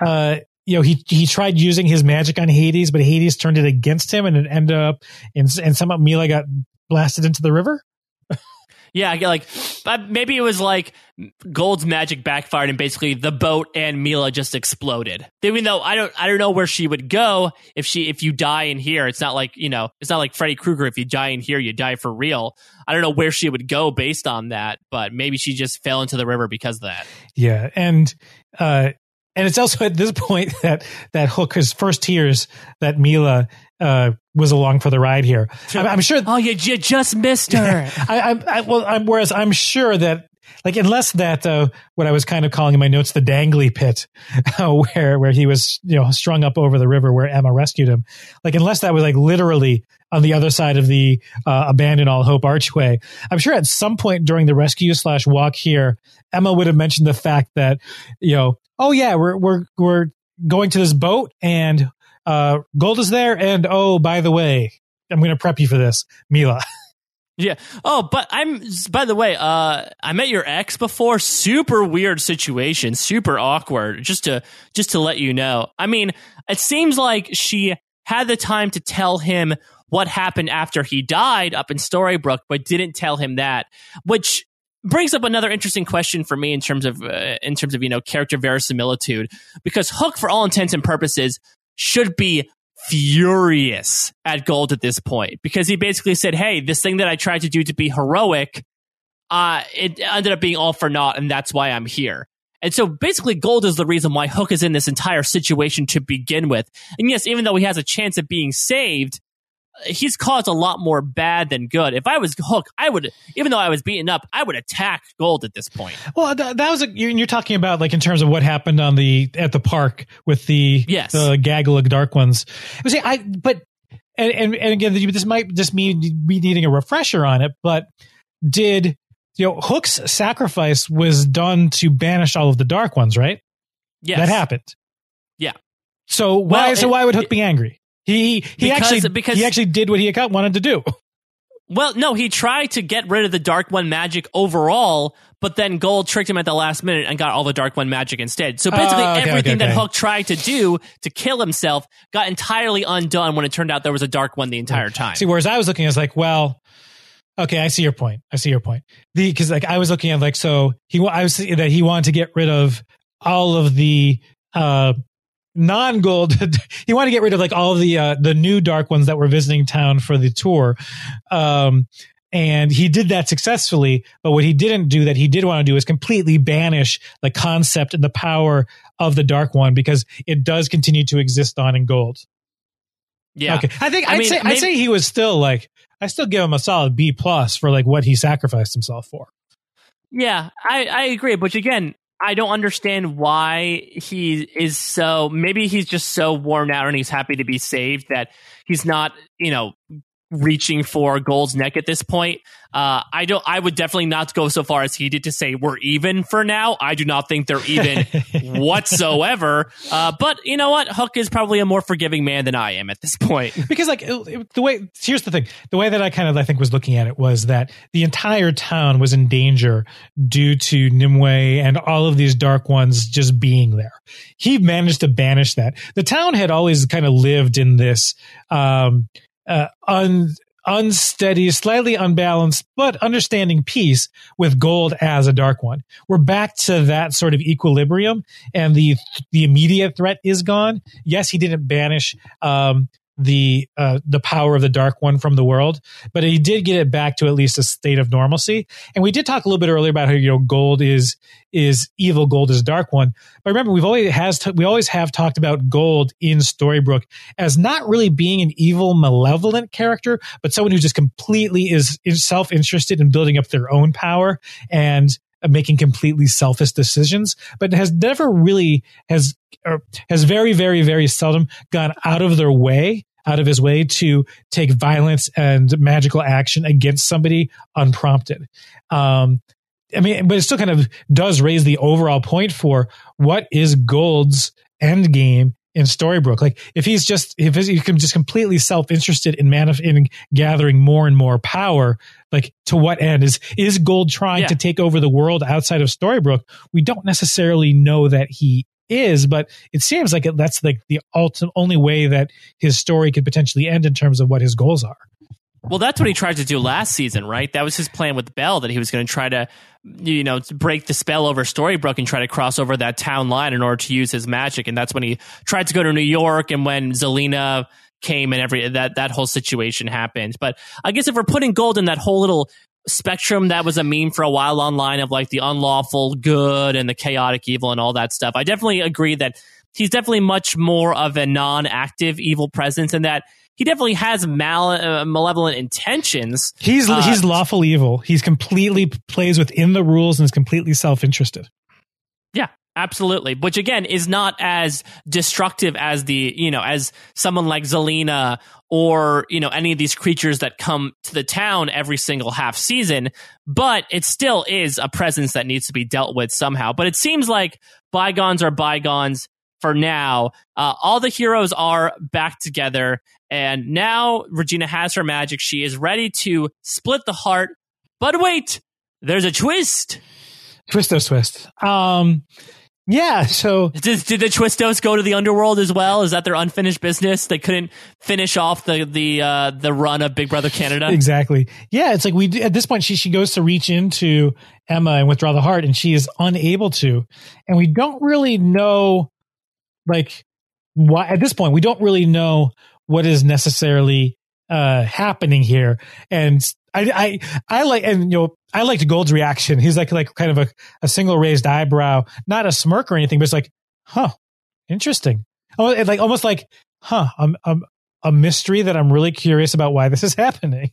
uh, you know, he he tried using his magic on Hades, but Hades turned it against him, and it ended up, and and somehow Milah got blasted into the river? yeah, like maybe it was like Gold's magic backfired and basically the boat and Milah just exploded. Even though I don't I don't know where she would go if she if you die in here. It's not like, you know, it's not like Freddy Krueger if you die in here you die for real. I don't know where she would go based on that, but maybe she just fell into the river because of that. Yeah, and uh and it's also at this point that that Hook his first tears that Mila uh, was along for the ride here. I'm, I'm sure. Oh, you, you just missed her. I, I, I, well, I'm, whereas I'm sure that like unless that uh, what I was kind of calling in my notes the dangly pit, uh, where where he was you know strung up over the river where Emma rescued him. Like unless that was like literally on the other side of the uh, abandon all hope archway. I'm sure at some point during the rescue slash walk here, Emma would have mentioned the fact that you know oh yeah we're we're we're going to this boat and uh, Gold is there, and oh, by the way, I'm going to prep you for this, Milah. Yeah. Oh, but I'm. By the way, uh, I met your ex before. Super weird situation. Super awkward. Just to just to let you know. I mean, it seems like she had the time to tell him what happened after he died up in Storybrooke, but didn't tell him that, which brings up another interesting question for me in terms of uh, in terms of you know character verisimilitude because Hook, for all intents and purposes, should be furious at Gold at this point because he basically said, Hey, this thing that I tried to do to be heroic, uh, it ended up being all for naught, and that's why I'm here. And so basically, Gold is the reason why Hook is in this entire situation to begin with. And yes, even though he has a chance of being saved, he's caused a lot more bad than good. If I was Hook, I would, even though I was beaten up, I would attack Gold at this point. Well, that, that was a, you're talking about like in terms of what happened on the at the park with the yes. the gaggle of dark ones. See, I but and, and and again, this might just mean me needing a refresher on it. But did you know Hook's sacrifice was done to banish all of the dark ones, right? Yes, that happened. Yeah. So why well, so why would Hook it, be angry? He he because, actually because he actually did what he wanted to do. Well, no, he tried to get rid of the Dark One magic overall, but then Gold tricked him at the last minute and got all the Dark One magic instead. So basically, uh, okay, everything okay, okay. that Hook tried to do to kill himself got entirely undone when it turned out there was a Dark One the entire time. See, whereas I was looking, I was like, well, okay, I see your point. I see your point. The because like I was looking at like so he I was seeing that he wanted to get rid of all of the uh non-gold. he wanted to get rid of like all the uh, the new dark ones that were visiting town for the tour. Um, and he did that successfully. But what he didn't do that he did want to do is completely banish the concept and the power of the dark one because it does continue to exist on in gold. Yeah. Okay. I think I I'd mean, say I'd say he was still like I still give him a solid B plus for like what he sacrificed himself for. Yeah, I, I agree. But again, I don't understand why he is so. Maybe he's just so worn out and he's happy to be saved that he's not, you know, reaching for Gold's neck at this point. Uh, I don't. I would definitely not go so far as he did to say we're even for now. I do not think they're even whatsoever. Uh, but you know what? Hook is probably a more forgiving man than I am at this point. because like it- it- the way here's the thing the way that i kind of i think was looking at it was that the entire town was in danger due to nimue and all of these dark ones just being there he managed to banish that the town had always kind of lived in this um uh un unsteady slightly unbalanced but understanding peace with gold as a dark one. We're back to that sort of equilibrium and the the immediate threat is gone. Yes he didn't banish um the uh, the power of the dark one from the world, but he did get it back to at least a state of normalcy. And we did talk a little bit earlier about how you know gold is is evil, gold is dark one. But remember, we've always has t- we always have talked about gold in Storybrooke as not really being an evil, malevolent character, but someone who just completely is, is self interested in building up their own power and making completely selfish decisions, but has never really has or has very, very, very seldom gone out of their way, out of his way to take violence and magical action against somebody unprompted. Um, I mean, but it still kind of does raise the overall point for what is Gold's end game in Storybrooke. Like, if he's just if he's just completely self interested in manif- in gathering more and more power, like to what end is is Gold trying Yeah. to take over the world outside of Storybrooke? We don't necessarily know that he is, but it seems like it, that's like the ultimate only way that his story could potentially end in terms of what his goals are. Well, that's what he tried to do last season, right? That was his plan with Belle that he was going to try to, you know, break the spell over Storybrooke and try to cross over that town line in order to use his magic. And that's when he tried to go to New York and when Zelena came and every that that whole situation happened. But I guess if we're putting gold in that whole little spectrum that was a meme for a while online of like the unlawful good and the chaotic evil and all that stuff. I definitely agree that he's definitely much more of a non-active evil presence and that he definitely has mal- uh, malevolent intentions. He's Uh, he's lawful evil. He's completely plays within the rules and is completely self interested. Yeah, absolutely. Which again is not as destructive as the, you know, as someone like Zelena or, you know, any of these creatures that come to the town every single half season, but it still is a presence that needs to be dealt with somehow. But it seems like bygones are bygones for now. Uh, all the heroes are back together, and now Regina has her magic. She is ready to split the heart. But wait, there's a twist. Twisto twist. Um, yeah. So Did, did the Twistos go to the underworld as well? Is that their unfinished business? They couldn't finish off the the uh, the run of Big Brother Canada. exactly. Yeah. It's like we at this point she she goes to reach into Emma and withdraw the heart, and she is unable to, and we don't really know, like, why at this point we don't really know what is necessarily uh happening here and I, I I like and you know I liked Gold's reaction. He's like like kind of a, a single raised eyebrow, not a smirk or anything, but it's like, huh, interesting. Oh, like almost like, huh, I'm, I'm a mystery that I'm really curious about why this is happening.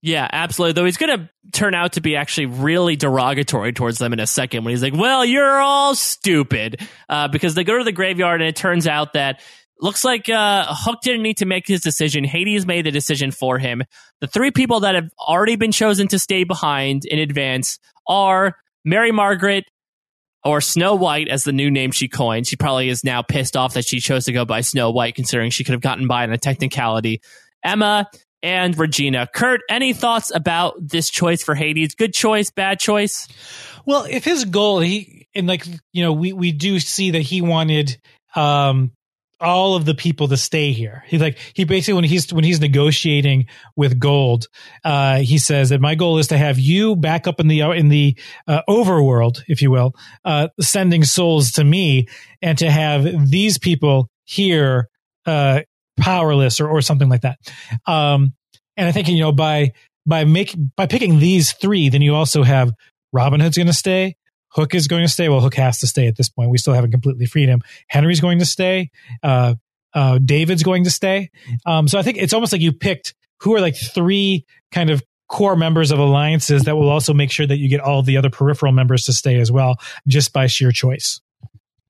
Yeah, absolutely. Though he's going to turn out to be actually really derogatory towards them in a second when he's like, "Well, you're all stupid," uh, because they go to the graveyard and it turns out that looks like uh, Hook didn't need to make his decision. Hades made the decision for him. The three people that have already been chosen to stay behind in advance are Mary Margaret. Or Snow White, as the new name she coined. She probably is now pissed off that she chose to go by Snow White, considering she could have gotten by on a technicality. Emma and Regina. Kurt, any thoughts about this choice for Hades? Good choice, bad choice? Well, if his goal, he and like you know, we we do see that he wanted um all of the people to stay here. He's like he basically when he's when he's negotiating with Gold, uh, he says that my goal is to have you back up in the in the uh, overworld, if you will, uh, sending souls to me, and to have these people here uh, powerless or or something like that. Um, and I think you know by by make by picking these three, then you also have Robin Hood's going to stay. Hook is going to stay. Well, Hook has to stay at this point. We still haven't completely freed him. Henry's going to stay. Uh, uh, David's going to stay. Um, so I think it's almost like you picked who are like three kind of core members of alliances that will also make sure that you get all the other peripheral members to stay as well, just by sheer choice.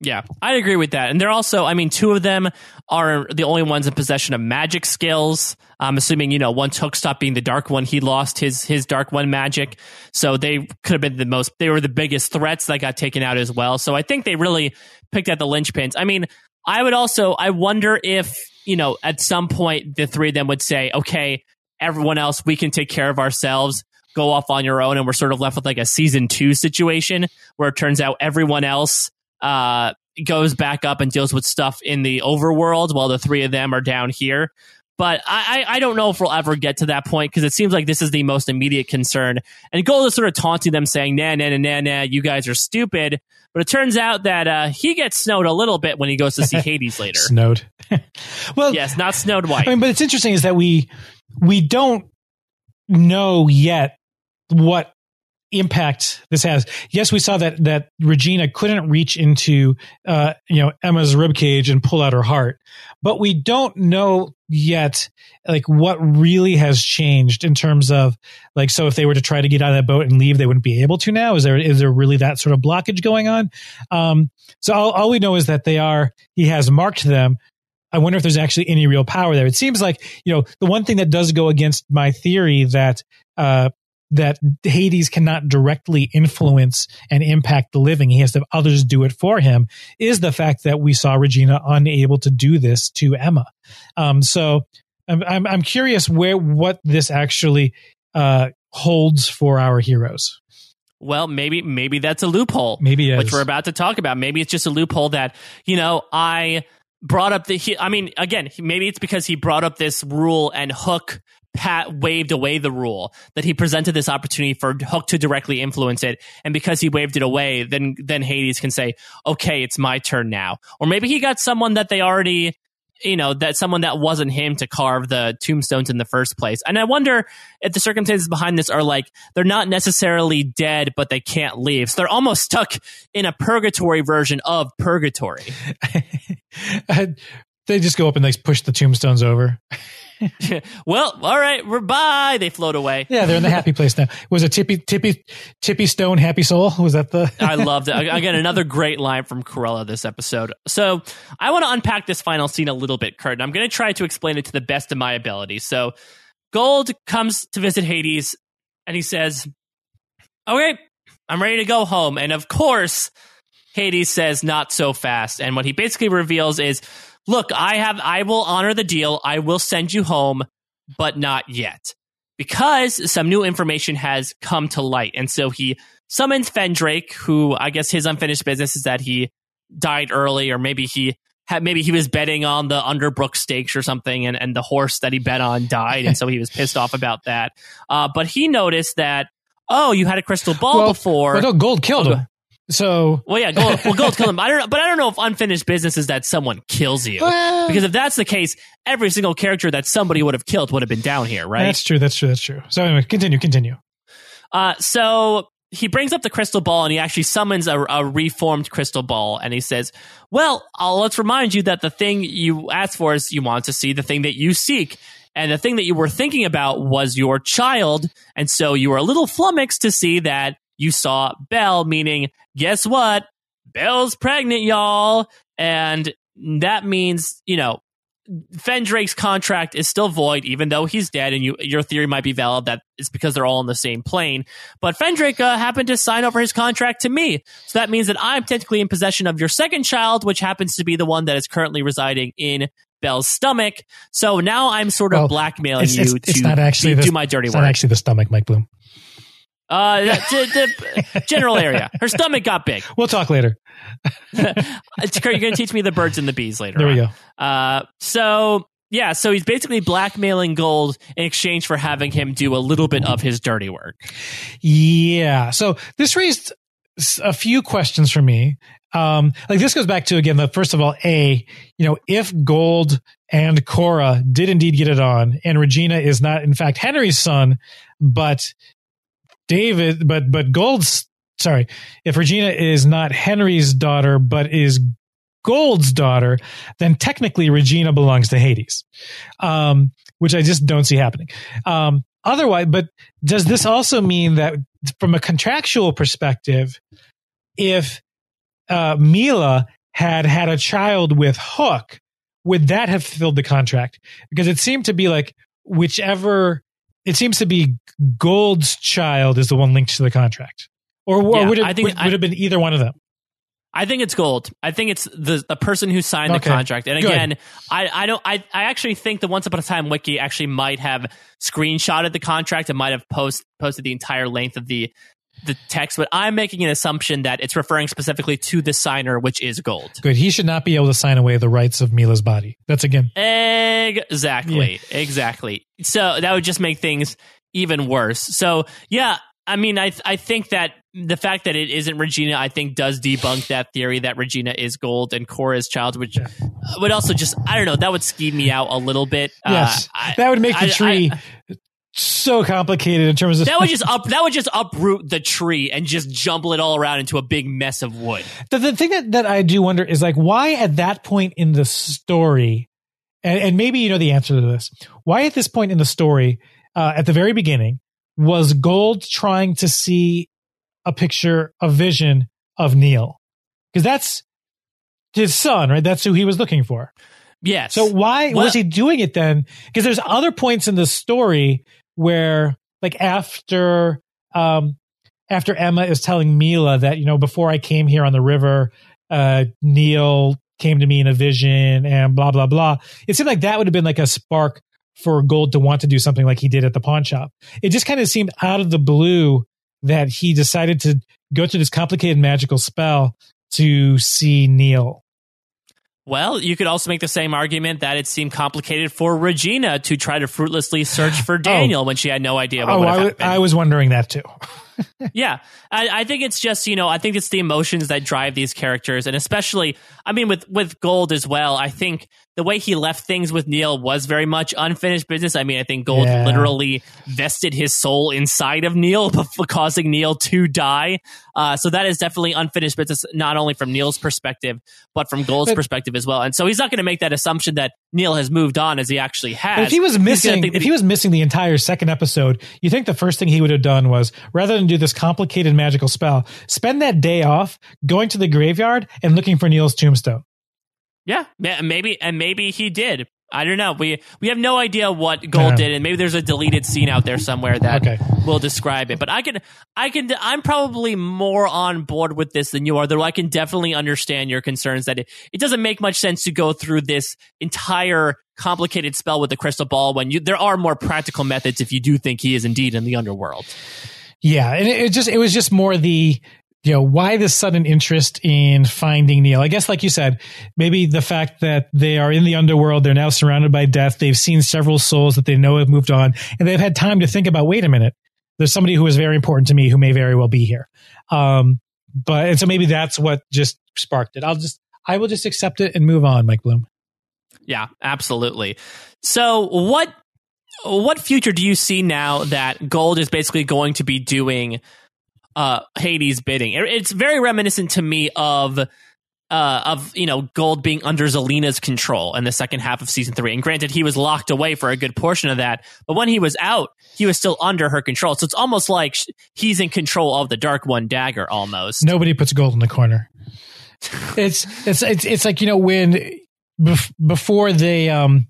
Yeah, I'd agree with that. And they're also, I mean, two of them are the only ones in possession of magic skills. I'm assuming, you know, once Hook stopped being the Dark One, he lost his his Dark One magic. So they could have been the most, they were the biggest threats that got taken out as well. So I think they really picked at the linchpins. I mean, I would also, I wonder if, you know, at some point the three of them would say, okay, everyone else, we can take care of ourselves go off on your own and we're sort of left with like a season two situation where it turns out everyone else uh, goes back up and deals with stuff in the overworld while the three of them are down here. But I, I don't know if we'll ever get to that point because it seems like this is the most immediate concern. And Gold is sort of taunting them, saying, nah, nah, nah, nah, nah, you guys are stupid. But it turns out that uh, he gets snowed a little bit when he goes to see Hades later. snowed. well, yes, not snowed white. I mean, but it's interesting is that we we don't know yet what impact this has. Yes, we saw that that Regina couldn't reach into uh, you know Emma's ribcage and pull out her heart, but we don't know yet like what really has changed in terms of like so if they were to try to get out of that boat and leave they wouldn't be able to now is there is there really that sort of blockage going on um so all, all we know is that they are he has marked them I wonder if there's actually any real power there. It seems like, you know, the one thing that does go against my theory that uh, that Hades cannot directly influence and impact the living. He has to have others do it for him is the fact that we saw Regina unable to do this to Emma. Um, so I'm, I'm, I'm, curious where, what this actually, uh, holds for our heroes. Well, maybe maybe that's a loophole. Maybe which we're about to talk about. Maybe it's just a loophole that you know I brought up the. I mean, again, maybe it's because he brought up this rule and Hook Pat waved away the rule that he presented this opportunity for Hook to directly influence it, and because he waved it away, then then Hades can say, "Okay, it's my turn now." Or maybe he got someone that they already, you know, that someone that wasn't him to carve the tombstones in the first place. And I wonder if the circumstances behind this are like they're not necessarily dead, but they can't leave, so they're almost stuck in a purgatory version of purgatory. they just go up and they push the tombstones over. well, all right, we're bye. They float away. Yeah, they're in the happy place now. Was it Tippy Tippy Tippy Stone Happy Soul? Was that the? I loved it. Again, another great line from Cruella this episode. So I want to unpack this final scene a little bit, Kurt. And I'm going to try to explain it to the best of my ability. So Gold comes to visit Hades, and he says, "Okay, I'm ready to go home." And of course. Hades says, not so fast. And what he basically reveals is look, I have, I will honor the deal. I will send you home, but not yet because some new information has come to light. And so he summons Fendrake, who I guess his unfinished business is that he died early, or maybe he had, maybe he was betting on the Underbrooke stakes or something, and, and the horse that he bet on died, and so he was pissed off about that. Uh, but he noticed that, oh, you had a crystal ball well, before. Well, no, gold killed him. So well, yeah, gold. Well, gold's killing him. I don't, but I don't know if unfinished business is that someone kills you. Well, because if that's the case, every single character that somebody would have killed would have been down here, right? That's true. That's true. That's true. So anyway, continue. Continue. Uh, so he brings up the crystal ball and he actually summons a, a reformed crystal ball and he says, "Well, I'll, let's remind you that the thing you asked for is you want to see the thing that you seek." And the thing that you were thinking about was your child. And so you were a little flummoxed to see that you saw Belle, meaning, guess what? Belle's pregnant, y'all. And that means, you know, Fendrake's contract is still void, even though he's dead, and you, your theory might be valid that it's because they're all on the same plane. But Fendrake uh, happened to sign over his contract to me, so that means that I'm technically in possession of your second child, which happens to be the one that is currently residing in Belle's stomach. So now I'm sort of well, blackmailing it's, you it's, to it's not actually do, the, do my dirty it's work. Not actually the stomach, Mike Bloom. Uh, the, the general area. Her stomach got big. We'll talk later. You're going to teach me the birds and the bees later. There we on. go. Uh, so yeah, so he's basically blackmailing Gold in exchange for having him do a little bit of his dirty work. Yeah. So this raised a few questions for me. Um, like this goes back to again, the first of all, a, you know, if Gold and Cora did indeed get it on, and Regina is not in fact Henry's son, but David, but but Gold's sorry, if Regina is not Henry's daughter, but is Gold's daughter, then technically Regina belongs to Hades, um, which I just don't see happening. Um, otherwise, but does this also mean that from a contractual perspective, if uh, Milah had had a child with Hook, would that have fulfilled the contract? Because it seemed to be like whichever it seems to be Gold's child is the one linked to the contract, or, or Yeah, would it I think- would, I- would have been either one of them? I think it's gold. I think it's the the person who signed Okay. the contract. And Good. again, I, I don't I, I actually think the Once Upon a Time wiki actually might have screenshotted the contract and might have post posted the entire length of the the text, but I'm making an assumption that it's referring specifically to the signer, which is gold. Good. He should not be able to sign away the rights of Milah's body. That's again. Exactly. Exactly. So that would just make things even worse. So yeah, I mean, I I think that the fact that it isn't Regina, I think, does debunk that theory that Regina is gold and Cora's child, which Yeah. would also just I don't know that would scheme me out a little bit. Yes, Uh, I- that would make the I- tree so complicated in terms of that would just up that would just uproot the tree and just jumble it all around into a big mess of wood. the, the thing that, that I do wonder is like why at that point in the story, and, and maybe you know the answer to this. Why at this point in the story, uh, at the very beginning, was Gold trying to see a picture, a vision of Neal? Because that's his son, right? That's who he was looking for. Yes. So why Well- was he doing it then? Because there's other points in the story where, like after, um, after Emma is telling Milah that you know before I came here on the river, uh, Neal came to me in a vision and blah blah blah. It seemed like that would have been like a spark for Gold to want to do something like he did at the pawn shop. It just kind of seemed out of the blue that he decided to go through this complicated magical spell to see Neal. Well, you could also make the same argument that it seemed complicated for Regina to try to fruitlessly search for oh. Daniel when she had no idea what Oh, would I, have w- happened. I was wondering that too. yeah, I, I think it's just you know I think it's the emotions that drive these characters, and especially I mean with with Gold as well. I think the way he left things with Neal was very much unfinished business. I mean, I think Gold Yeah. literally vested his soul inside of Neal, causing Neal to die. Uh, so that is definitely unfinished business, not only from Neal's perspective, but from Gold's But- perspective as well. And so he's not going to make that assumption that Neil has moved on as he actually has. If he was missing, if he was missing the entire second episode, you think the first thing he would have done was rather than do this complicated magical spell, spend that day off going to the graveyard and looking for Neal's tombstone. Yeah, maybe, and maybe he did. I don't know. We we have no idea what Gold Yeah. did, and maybe there's a deleted scene out there somewhere that Okay. will describe it. But I can, I can, I'm probably more on board with this than you are. Though I can definitely understand your concerns that it, it doesn't make much sense to go through this entire complicated spell with the crystal ball when you there are more practical methods if you do think he is indeed in the underworld. Yeah, and it, it just it was just more the you know why this sudden interest in finding Neal. I guess like you said, maybe the fact that they are in the underworld, they're now surrounded by death. They've seen several souls that they know have moved on, and they've had time to think about. Wait a minute, there's somebody who is very important to me who may very well be here. Um, but and so maybe that's what just sparked it. I'll just I will just accept it and move on, Mike Bloom. Yeah, absolutely. So what what future do you see now that Gold is basically going to be doing uh Hades bidding? It's very reminiscent to me of uh, of you know Gold being under Zelena's control in the second half of season three. And granted, he was locked away for a good portion of that, but when he was out, he was still under her control. So it's almost like he's in control of the Dark One dagger, almost. Nobody puts gold in the corner. It's it's it's it's like you know when bef- before they um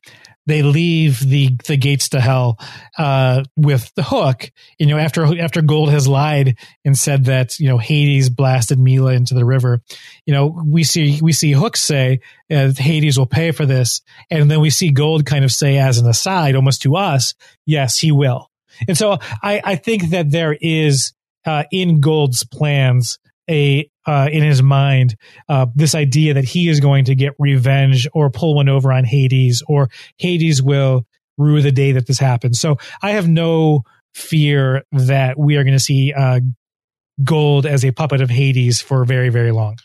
they leave the the gates to hell uh with the hook you know after after gold has lied and said that you know hades blasted milah into the river. You know we see we see hook say uh, hades will pay for this. And then we see gold kind of say as an aside almost to us yes he will. And so i i think that there is uh, in Gold's plans a uh, in his mind uh, this idea that he is going to get revenge or pull one over on Hades or Hades will rue the day that this happens. So I have no fear that we are going to see uh, Gold as a puppet of Hades for very very long.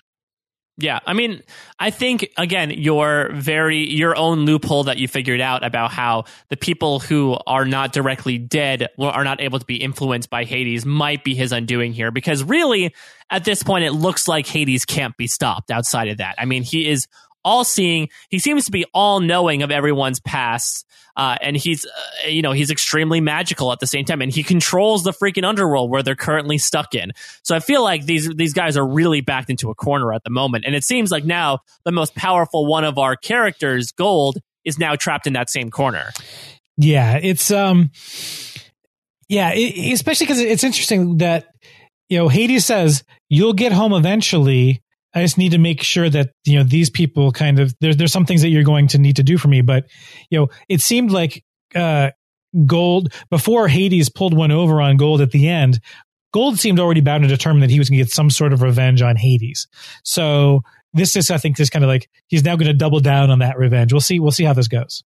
Yeah, I mean, I think again, your very your own loophole that you figured out about how the people who are not directly dead are not able to be influenced by Hades might be his undoing here because really at this point it looks like Hades can't be stopped outside of that. I mean, he is all seeing. He seems to be all knowing of everyone's past uh, and he's, uh, you know, he's extremely magical at the same time, and he controls the freaking underworld where they're currently stuck in. So I feel like these these guys are really backed into a corner at the moment, and it seems like now the most powerful one of our characters, Gold, is now trapped in that same corner. Yeah, it's um, yeah, it, especially because it's interesting that you know Hades says you'll get home eventually I just need to make sure that you know these people kind of there's there's some things that you're going to need to do for me. But you know, it seemed like uh, Gold before Hades pulled one over on Gold at the end. Gold seemed already bound to determine that he was going to get some sort of revenge on Hades. So this is, I think, just kind of like he's now going to double down on that revenge. We'll see. We'll see how this goes.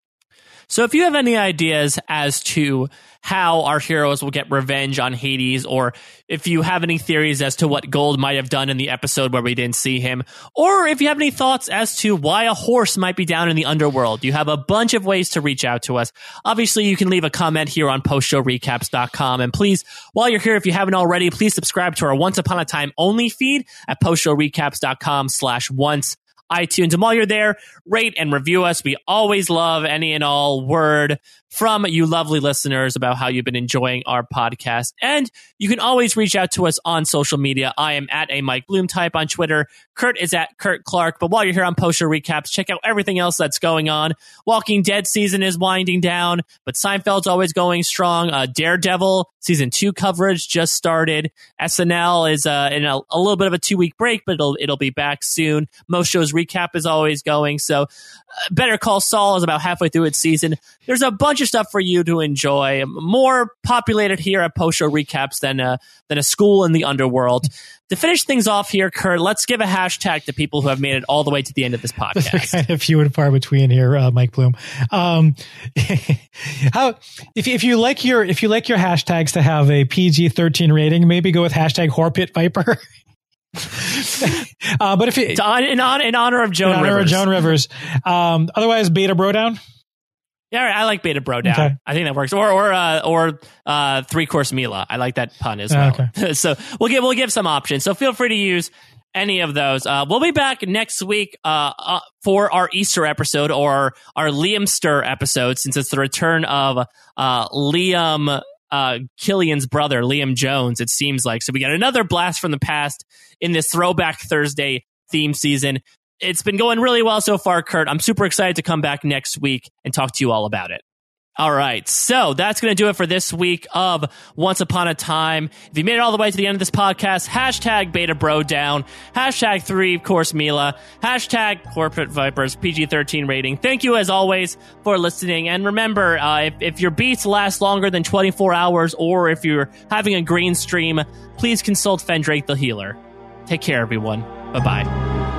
So if you have any ideas as to how our heroes will get revenge on Hades, or if you have any theories as to what Gold might have done in the episode where we didn't see him, or if you have any thoughts as to why a horse might be down in the underworld, you have a bunch of ways to reach out to us. Obviously, you can leave a comment here on postshowrecaps.com. And please, while you're here, if you haven't already, please subscribe to our Once Upon a Time only feed at postshowrecaps.com slash once iTunes. And while you're there, rate and review us. We always love any and all word from you lovely listeners about how you've been enjoying our podcast. And you can always reach out to us on social media. I am at a Mike Bloom type on Twitter. Kurt is at Kurt Clark. But while you're here on post show recaps, check out everything else that's going on. Walking Dead season is winding down, but Seinfeld's always going strong. Uh, Daredevil season two coverage just started. SNL is uh, in a, a little bit of a two week break, but it'll it'll be back soon. Most shows recap is always going. So, uh, Better Call Saul is about halfway through its season. There's a bunch of stuff for you to enjoy. More populated here at post show recaps than a, than a school in the underworld. to finish things off here, Kurt, let's give a hashtag to people who have made it all the way to the end of this podcast. kind of few and far between here, uh, Mike Bloom. Um, how if if you like your if you like your hashtags to have a PG thirteen rating, maybe go with hashtag Horpit Viper. uh, but if it, on, in, on, in honor of Joan in honor Rivers. of Joan Rivers, um, otherwise Beta Bro Yeah, I like Beta Bro down. Okay. I think that works. Or or uh, or uh, three course Milah. I like that pun as well. Okay. so we'll give we'll give some options. So feel free to use any of those. Uh, we'll be back next week uh, uh, for our Easter episode or our Liamster episode, since it's the return of uh, Liam uh, Killian's brother, Liam Jones. It seems like so. We got another blast from the past in this Throwback Thursday theme season it's been going really well so far, Kurt. I'm super excited to come back next week and talk to you all about it. All right. So that's going to do it for this week of Once Upon a Time. If you made it all the way to the end of this podcast, hashtag beta bro down, hashtag three of course Milah, hashtag corporate vipers, PG 13 rating. Thank you as always for listening. And remember, uh, if, if your beats last longer than 24 hours or if you're having a green stream, please consult Fendrake the healer. Take care, everyone. Bye bye.